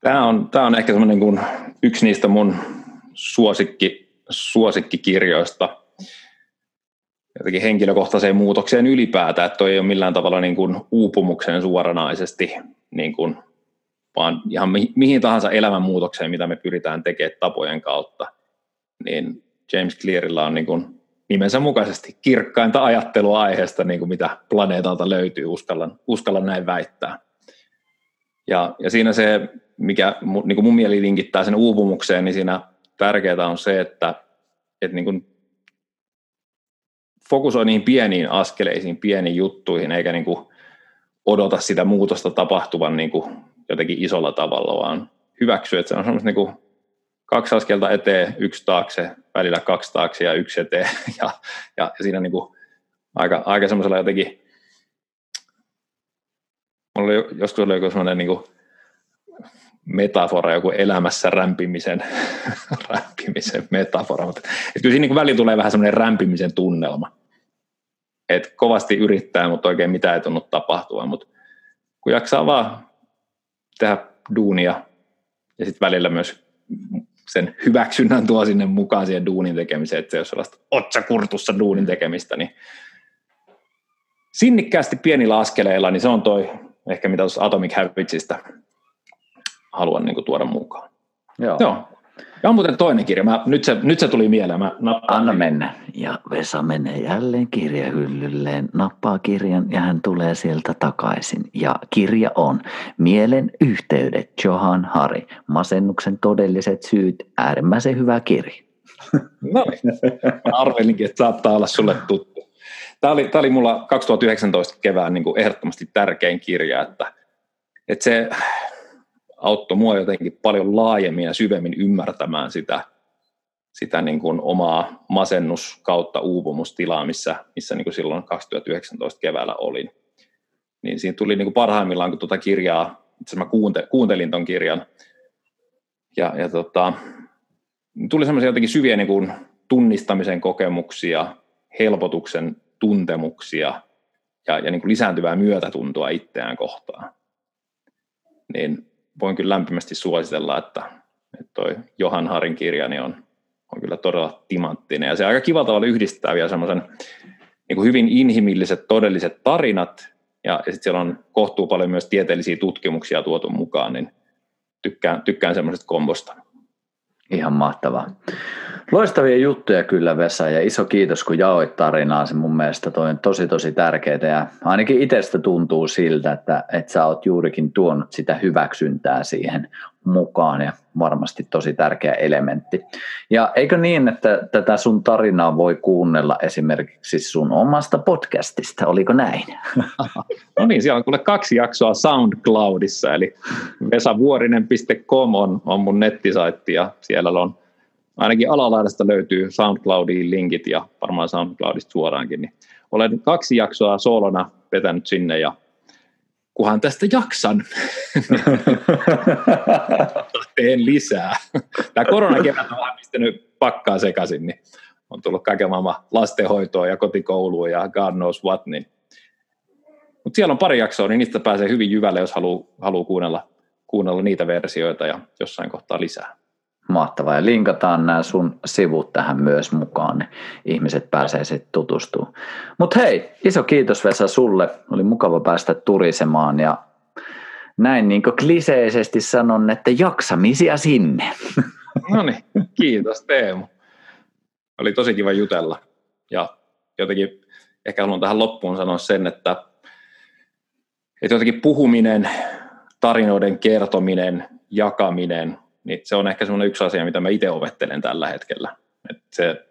Tämä on, tämä on ehkä semmoinen kuin yksi niistä mun suosikki, suosikkikirjoista jotenkin henkilökohtaiseen muutokseen ylipäätään, että toi ei ole millään tavalla niin kuin uupumukseen suoranaisesti, niin kuin, vaan ihan mi- mihin tahansa elämänmuutokseen, mitä me pyritään tekemään tapojen kautta, niin James Clearilla on niin kuin nimensä mukaisesti kirkkainta ajattelua aiheesta, niin kuin mitä planeetalta löytyy, uskallan, uskallan näin väittää. Ja, ja siinä se, mikä niin kuin mun mieli linkittää sen uupumukseen, niin siinä tärkeää on se, että, että niin kuin fokusoi niihin pieniin askeleisiin, pieniin juttuihin, eikä niin kuin odota sitä muutosta tapahtuvan niin kuin jotenkin isolla tavalla, vaan hyväksyä, että se on semmoista niin kuin kaksi askelta eteen, yksi taakse, välillä kaksi taakse ja yksi eteen. (laughs) Ja, ja, ja siinä niin kuin aika, aika semmoisella jotenkin, mulla oli, joskus oli joku semmoinen niin metafora, joku elämässä rämpimisen, (laughs) rämpimisen metafora, mutta että kyllä siinä niin väliin tulee vähän semmoinen rämpimisen tunnelma. Et kovasti yrittää, mutta oikein mitään ei tunnu tapahtua, mutta kun jaksaa vaan tehdä duunia ja sitten välillä myös sen hyväksynnän tuo sinne mukaan siihen duunin tekemiseen, että se on sellaista otsakurtussa duunin tekemistä, niin sinnikkäästi pienillä askeleilla, niin se on toi ehkä mitä tuossa Atomic Habitsista haluan niin kuin, tuoda mukaan. Joo. Joo. Ja on muuten toinen kirja. Mä, nyt, se, nyt se tuli mieleen. Mä Anna mennä. Ja Vesa menee jälleen kirjahyllylleen, nappaa kirjan ja hän tulee sieltä takaisin. Ja kirja on Mielen yhteydet, Johan Hari. Masennuksen todelliset syyt, äärimmäisen hyvä kirja. No. Mä arvelinkin, että saattaa olla sulle tuttu. Tämä oli, tämä oli mulla 2019 kevään niin kuin ehdottomasti tärkein kirja, että, että se auttoi mua jotenkin paljon laajemmin ja syvemmin ymmärtämään sitä, sitä niin kuin omaa masennus kautta uupumustilaa, missä, missä niin kuin silloin 2019 keväällä olin. Niin siinä tuli niin kuin parhaimmillaan, kun tuota kirjaa, itse mä kuunte, kuuntelin tuon kirjan, ja, ja tota, tuli semmoisia jotenkin syviä niin kuin tunnistamisen kokemuksia, helpotuksen tuntemuksia ja, ja niin kuin lisääntyvää myötätuntoa itseään kohtaan. Niin voin kyllä lämpimästi suositella, että, että toi Johan Harin kirja niin on, on kyllä todella timanttinen. Ja se aika kiva tavalla yhdistää vielä semmoisen niin hyvin inhimilliset, todelliset tarinat, ja, ja sitten siellä on kohtuu paljon myös tieteellisiä tutkimuksia tuotu mukaan, niin tykkään, tykkään semmoisesta kombosta. Ihan mahtavaa. Loistavia juttuja kyllä Vesa ja iso kiitos kun jaoit tarinaa. Se mun mielestä toi on tosi tosi tärkeää ja ainakin itsestä tuntuu siltä, että, että sä oot juurikin tuonut sitä hyväksyntää siihen mukaan ja varmasti tosi tärkeä elementti. Ja eikö niin, että tätä sun tarinaa voi kuunnella esimerkiksi sun omasta podcastista, oliko näin? (laughs) No niin, siellä on kuule kaksi jaksoa SoundCloudissa, eli vesavuorinen.com on, on mun nettisaitti ja siellä on ainakin alalaidasta löytyy SoundCloudiin linkit ja varmaan SoundCloudista suoraankin, niin olen kaksi jaksoa soolona vetänyt sinne ja kuhan tästä jaksan, (laughs) teen lisää. Tämä koronakevät on vähän pistänyt pakkaa sekaisin, niin on tullut kaiken maailman lastenhoitoa ja kotikoulua ja God knows what, niin mutta siellä on pari jaksoa, niin niistä pääsee hyvin jyvälle, jos haluaa haluu kuunnella, kuunnella niitä versioita ja jossain kohtaa lisää. Mahtavaa. Ja linkataan nämä sun sivut tähän myös mukaan, niin ihmiset pääsee sitten tutustumaan. Mutta hei, iso kiitos Vesa sulle. Oli mukava päästä turisemaan ja näin niin kliseisesti sanon, että jaksamisia sinne. (laughs) No niin, kiitos Teemu. Oli tosi kiva jutella. Ja jotenkin ehkä haluan tähän loppuun sanoa sen, että, että jotenkin puhuminen, tarinoiden kertominen, jakaminen – niin se on ehkä semmoinen yksi asia, mitä mä itse opettelen tällä hetkellä. Että se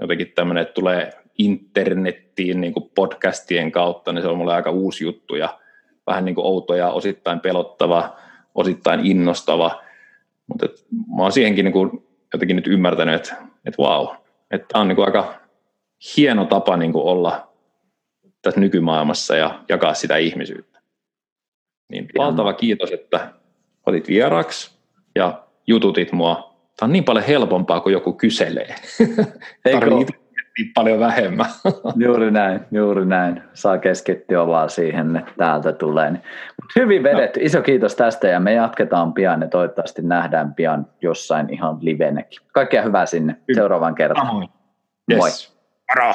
jotenkin tämmöinen, että tulee internettiin niin kuin podcastien kautta, niin se on mulle aika uusi juttu ja vähän niin kuin outo ja osittain pelottava, osittain innostava. Mutta mä oon siihenkin niin kuin jotenkin nyt ymmärtänyt, että, että wow, että tämä on niin kuin aika hieno tapa niin kuin olla tässä nykymaailmassa ja jakaa sitä ihmisyyttä. Niin valtava kiitos, että otit vieraaksi ja jututit mua. Tämä on niin paljon helpompaa, kuin joku kyselee. (laughs) Tarvitsee niin paljon vähemmän. (laughs) juuri näin, juuri näin. Saa keskittyä vaan siihen, että täältä tulee. Mut hyvin vedetty. Iso kiitos tästä ja me jatketaan pian ja toivottavasti nähdään pian jossain ihan livenäkin. Kaikkea hyvää sinne seuraavan kertaan. Yes. Moi. Moro.